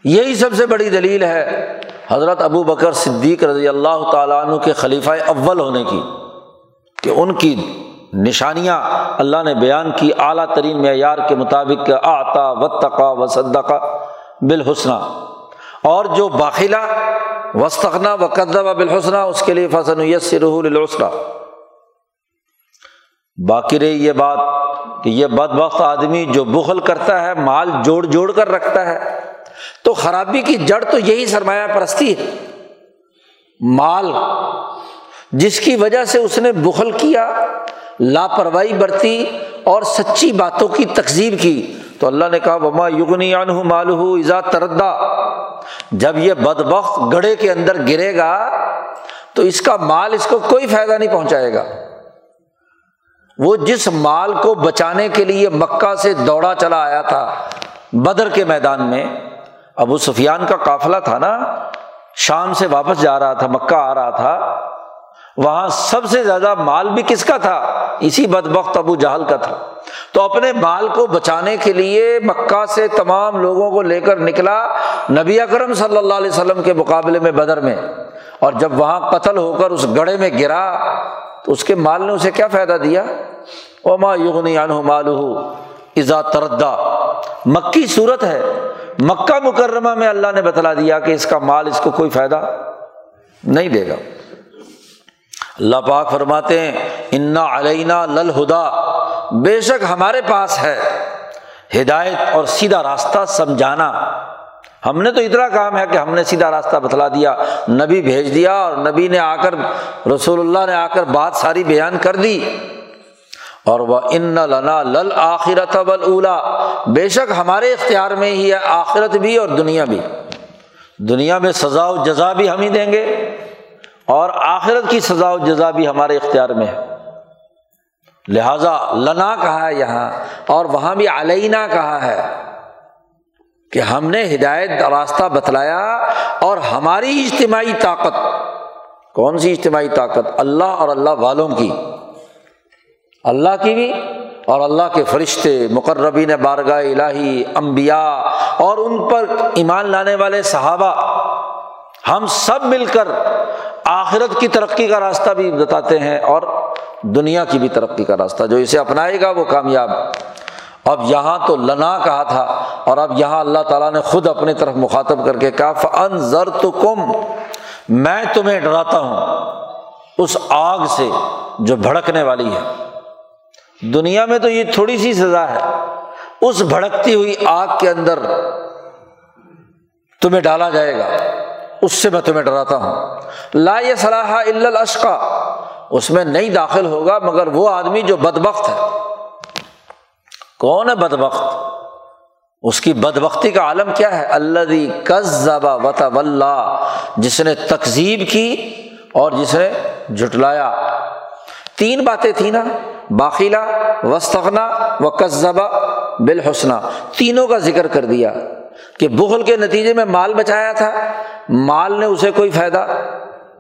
یہی سب سے بڑی دلیل ہے حضرت ابو بکر صدیق رضی اللہ تعالیٰ عنہ کے خلیفہ اول ہونے کی کہ ان کی نشانیاں اللہ نے بیان کی اعلیٰ ترین معیار کے مطابق آتا و تقا و صدقہ بالحسنہ۔ اور جو باخلہ وسطنا و قدب بالحسنہ، اس کے لیے فصن یس السرا باقی رہی یہ بات کہ یہ بد بخت آدمی جو بخل کرتا ہے، مال جوڑ جوڑ کر رکھتا ہے تو خرابی کی جڑ تو یہی سرمایہ پرستی ہے۔ مال، جس کی وجہ سے اس نے بخل کیا، لاپرواہی برتی اور سچی باتوں کی تقزیب کی۔ تو اللہ نے کہا، وما یغنی عنہ مالہ ایزا تردا جب یہ بد بخت گڑھے کے اندر گرے گا، تو اس کا مال اس کو کوئی فائدہ نہیں پہنچائے گا۔ وہ جس مال کو بچانے کے لیے مکہ سے دوڑا چلا آیا تھا، بدر کے میدان میں ابو سفیان کا قافلہ تھا نا، شام سے واپس جا رہا تھا، مکہ آ رہا تھا۔ وہاں سب سے زیادہ مال بھی کس کا تھا؟ اسی بد بخت ابو جہل کا تھا۔ تو اپنے مال کو بچانے کے لیے مکہ سے تمام لوگوں کو لے کر نکلا نبی اکرم صلی اللہ علیہ وسلم کے مقابلے میں بدر میں۔ اور جب وہاں قتل ہو کر اس گڑھے میں گرا، تو اس کے مال نے اسے کیا فائدہ دیا؟ اوما یغنی عنہ مالہ ازا تردا مکی صورت ہے۔ مکہ مکرمہ میں اللہ نے بتلا دیا کہ اس کا مال اس کو کوئی فائدہ نہیں دے گا۔ اللہ پاک فرماتے ہیں، انا علینا لل ہدا بے شک ہمارے پاس ہے۔ ہدایت اور سیدھا راستہ سمجھانا۔ ہم نے تو اتنا کام ہے کہ ہم نے سیدھا راستہ بتلا دیا، نبی بھیج دیا اور نبی نے آ کر، رسول اللہ نے آ کر بات ساری بیان کر دی۔ اور وہ ان لنا لل آخرت اولا بے شک ہمارے اختیار میں ہی ہے آخرت بھی اور دنیا بھی۔ دنیا میں سزا و جزا بھی ہم ہی دیں گے اور آخرت کی سزا و جزا بھی ہمارے اختیار میں ہے۔ لہذا لنا کہا ہے یہاں اور وہاں بھی علینہ کہا ہے کہ ہم نے ہدایت راستہ بتلایا اور ہماری اجتماعی طاقت، کون سی اجتماعی طاقت؟ اللہ اور اللہ والوں کی۔ اللہ کی بھی اور اللہ کے فرشتے، مقربین بارگاہ الہی امبیا اور ان پر ایمان لانے والے صحابہ، ہم سب مل کر آخرت کی ترقی کا راستہ بھی بتاتے ہیں اور دنیا کی بھی ترقی کا راستہ، جو اسے اپنائے گا وہ کامیاب۔ اب یہاں تو لنا کہا تھا اور اب یہاں اللہ تعالیٰ نے خود اپنی طرف مخاطب کر کے کہا فن ضر تو کم میں تمہیں ڈراتا ہوں، اس آگ سے جو بھڑکنے والی ہے۔ دنیا میں تو یہ تھوڑی سی سزا ہے۔ اس بھڑکتی ہوئی آگ کے اندر تمہیں ڈالا جائے گا۔ اس سے میں تمہیں ڈراتا ہوں۔ لا یہ صلاح الاشقا۔ اس میں نہیں داخل ہوگا، مگر وہ آدمی جو بد بخت ہے۔ کون ہے بد بخت اس کی بد بختی کا عالم کیا ہے؟ اللہ وط جس نے تقزیب کی اور جس نے جٹلایا تین باتیں تھیں نا باخیلا وسطنا و قصبہ بالحسنہ تینوں کا ذکر کر دیا کہ بغل کے نتیجے میں مال بچایا تھا، مال نے اسے کوئی فائدہ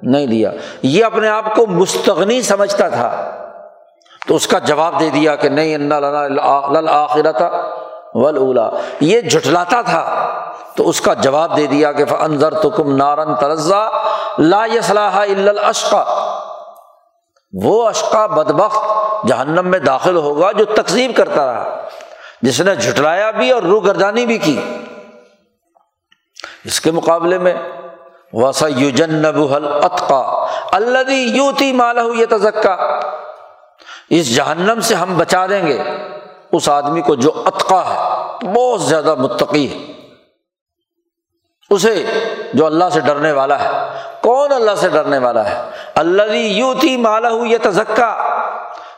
نہیں دیا۔ یہ اپنے آپ کو مستغنی سمجھتا تھا۔ تو اس کا جواب دے دیا کہ نہیں آخرت ول اولا یہ جٹلاتا تھا۔ تو اس کا جواب دے دیا کہ انضر تو کم نارن ترزا لا یسلاح اشقا وہ اشقا بدبخت جہنم میں داخل ہوگا جو تقسیم کرتا رہا، جس نے جھٹلایا بھی اور روح گردانی بھی کی۔ اس کے مقابلے میں وسا یو جنب اطقا اللہ یوتی مالہ یہ تزکا اس جہنم سے ہم بچا دیں گے۔ اس آدمی کو جو اطقا ہے، بہت زیادہ متقی ہے۔ اسے جو اللہ سے ڈرنے والا ہے۔ کون اللہ سے ڈرنے والا ہے؟ اللہ یوتی مالہ یہ تزکا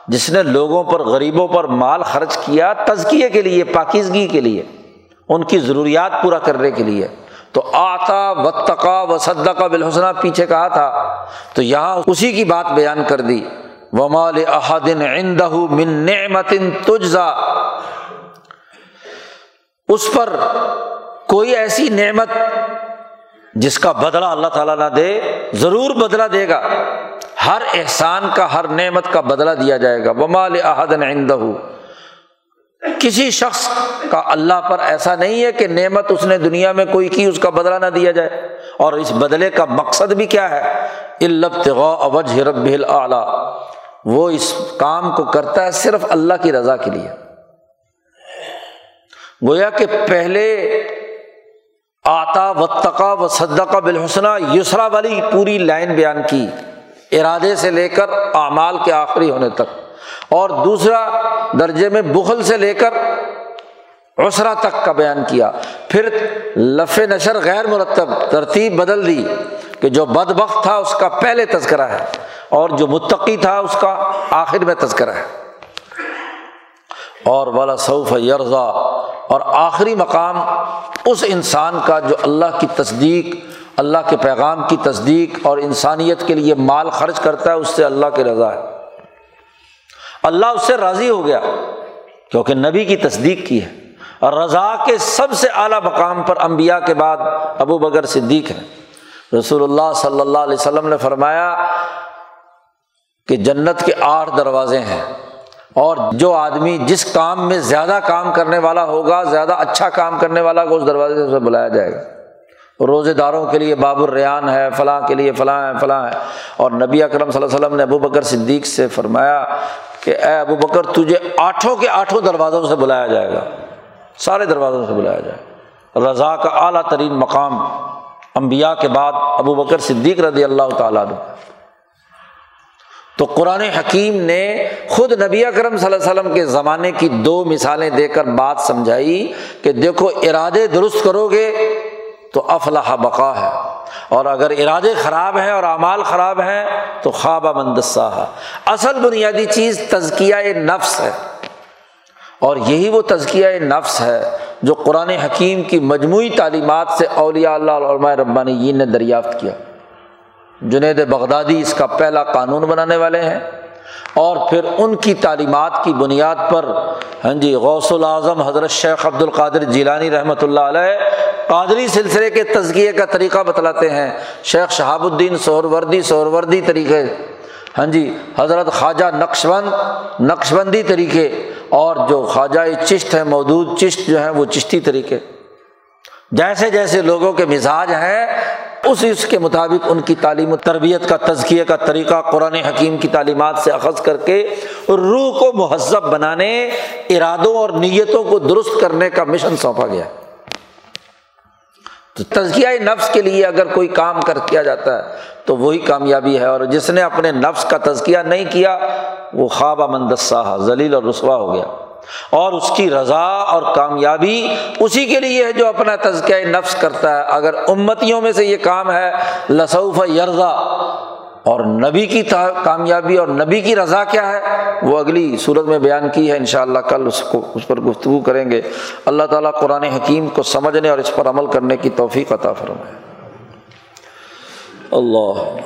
جس نے لوگوں پر، غریبوں پر مال خرچ کیا تزکیے کے لیے، پاکیزگی کے لیے، ان کی ضروریات پورا کرنے کے لیے۔ تو آتا و تقا و صدقہ بالحسنہ، پیچھے کہا تھا۔ تو یہاں اسی کی بات بیان کر دی۔ ومال احدن عندہ من نعمت تجزا۔ اس پر کوئی ایسی نعمت جس کا بدلہ اللہ تعالیٰ نہ دے، ضرور بدلہ دے گا۔ ہر احسان کا، ہر نعمت کا بدلہ دیا جائے گا۔ ومال احدن عندہ کسی شخص کا اللہ پر ایسا نہیں ہے کہ نعمت اس نے دنیا میں کوئی کی، اس کا بدلہ نہ دیا جائے۔ اور اس بدلے کا مقصد بھی کیا ہے؟ اوج رب اعلیٰ وہ اس کام کو کرتا ہے صرف اللہ کی رضا کے لیے۔ گویا کہ پہلے آتا و تقا و صدقہ بالحسنہ، یسرا والی پوری لائن بیان کی، ارادے سے لے کر اعمال کے آخری ہونے تک۔ اور دوسرا درجے میں بغل سے لے کر عسرا تک کا بیان کیا۔ پھر لف نشر غیر مرتب ترتیب بدل دی کہ جو بد بخت تھا اس کا پہلے تذکرہ ہے اور جو متقی تھا اس کا آخر میں تذکرہ ہے۔ اور والا صوف یرزا اور آخری مقام اس انسان کا جو اللہ کی تصدیق، اللہ کے پیغام کی تصدیق اور انسانیت کے لیے مال خرچ کرتا ہے، اس سے اللہ کی رضا ہے۔ اللہ اس سے راضی ہو گیا کیونکہ نبی کی تصدیق کی ہے۔ اور رضا کے سب سے اعلیٰ مقام پر امبیا کے بعد ابو بگر صدیق ہے رسول اللہ صلی اللہ علیہ وسلم نے فرمایا کہ جنت کے آٹھ دروازے ہیں۔ اور جو آدمی جس کام میں زیادہ کام کرنے والا ہوگا، زیادہ اچھا کام کرنے والا کو اس دروازے سے بلایا جائے گا۔ روزے داروں کے لیے باب الریان ہے، فلاں کے لیے فلاں ہے فلاں ہے۔ اور نبی اکرم صلی اللہ علیہ وسلم نے ابو بکر صدیق سے فرمایا کہ اے ابو بکر، تجھے آٹھوں کے آٹھوں دروازوں سے بلایا جائے گا۔ سارے دروازوں سے بلایا جائے گا۔ رضا کا اعلیٰ ترین مقام امبیا کے بعد ابو بکر صدیق رضی اللہ تعالیٰ عنہ۔ تو قرآن حکیم نے خود نبی اکرم صلی اللہ علیہ وسلم کے زمانے کی دو مثالیں دے کر بات سمجھائی کہ دیکھو ارادے درست کرو گے تو افلاح بقا ہے اور اگر ارادے خراب ہیں اور اعمال خراب ہیں تو خوابہ مندسا ہے۔ اصل بنیادی چیز تزکیہ نفس ہے۔ اور یہی وہ تزکیہ نفس ہے جو قرآن حکیم کی مجموعی تعلیمات سے اولیاء اللہ علماء ربانی نے دریافت کیا۔ جنید بغدادی اس کا پہلا قانون بنانے والے ہیں اور پھر ان کی تعلیمات کی بنیاد پر ہاں جی غوث العظم حضرت شیخ عبد القادر جیلانی رحمۃ اللہ علیہ قادری سلسلے کے تزکیے کا طریقہ بتلاتے ہیں۔ شیخ شہاب الدین سہر وردی سہر وردی طریقے ہاں جی حضرت خواجہ نقش بند نقش بندی طریقے اور جو خواجہ چشت ہیں، مودود چشت جو ہیں، وہ چشتی طریقے۔ جیسے جیسے لوگوں کے مزاج ہیں اس اس کے مطابق ان کی تعلیم و تربیت کا تزکیے کا طریقہ قرآن حکیم کی تعلیمات سے اخذ کر کے روح کو مہذب بنانے، ارادوں اور نیتوں کو درست کرنے کا مشن سونپا گیا۔ تو تزکیہ نفس کے لیے اگر کوئی کام کر کیا جاتا ہے، تو وہی کامیابی ہے۔ اور جس نے اپنے نفس کا تزکیہ نہیں کیا، وہ خواب مندسا ذلیل اور رسوا ہو گیا۔ اور اس کی رضا اور کامیابی اسی کے لیے ہے جو اپنا تزکیہ نفس کرتا ہے۔ اگر امتیوں میں سے یہ کام ہے، لسوف یرزا اور نبی کی کامیابی اور نبی کی رضا کیا ہے؟ وہ اگلی صورت میں بیان کی ہے ان شاء اللہ کل اس کو، اس پر گفتگو کریں گے۔ اللہ تعالیٰ قرآن حکیم کو سمجھنے اور اس پر عمل کرنے کی توفیق عطا فرمائے۔ اللہ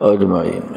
اجمعین۔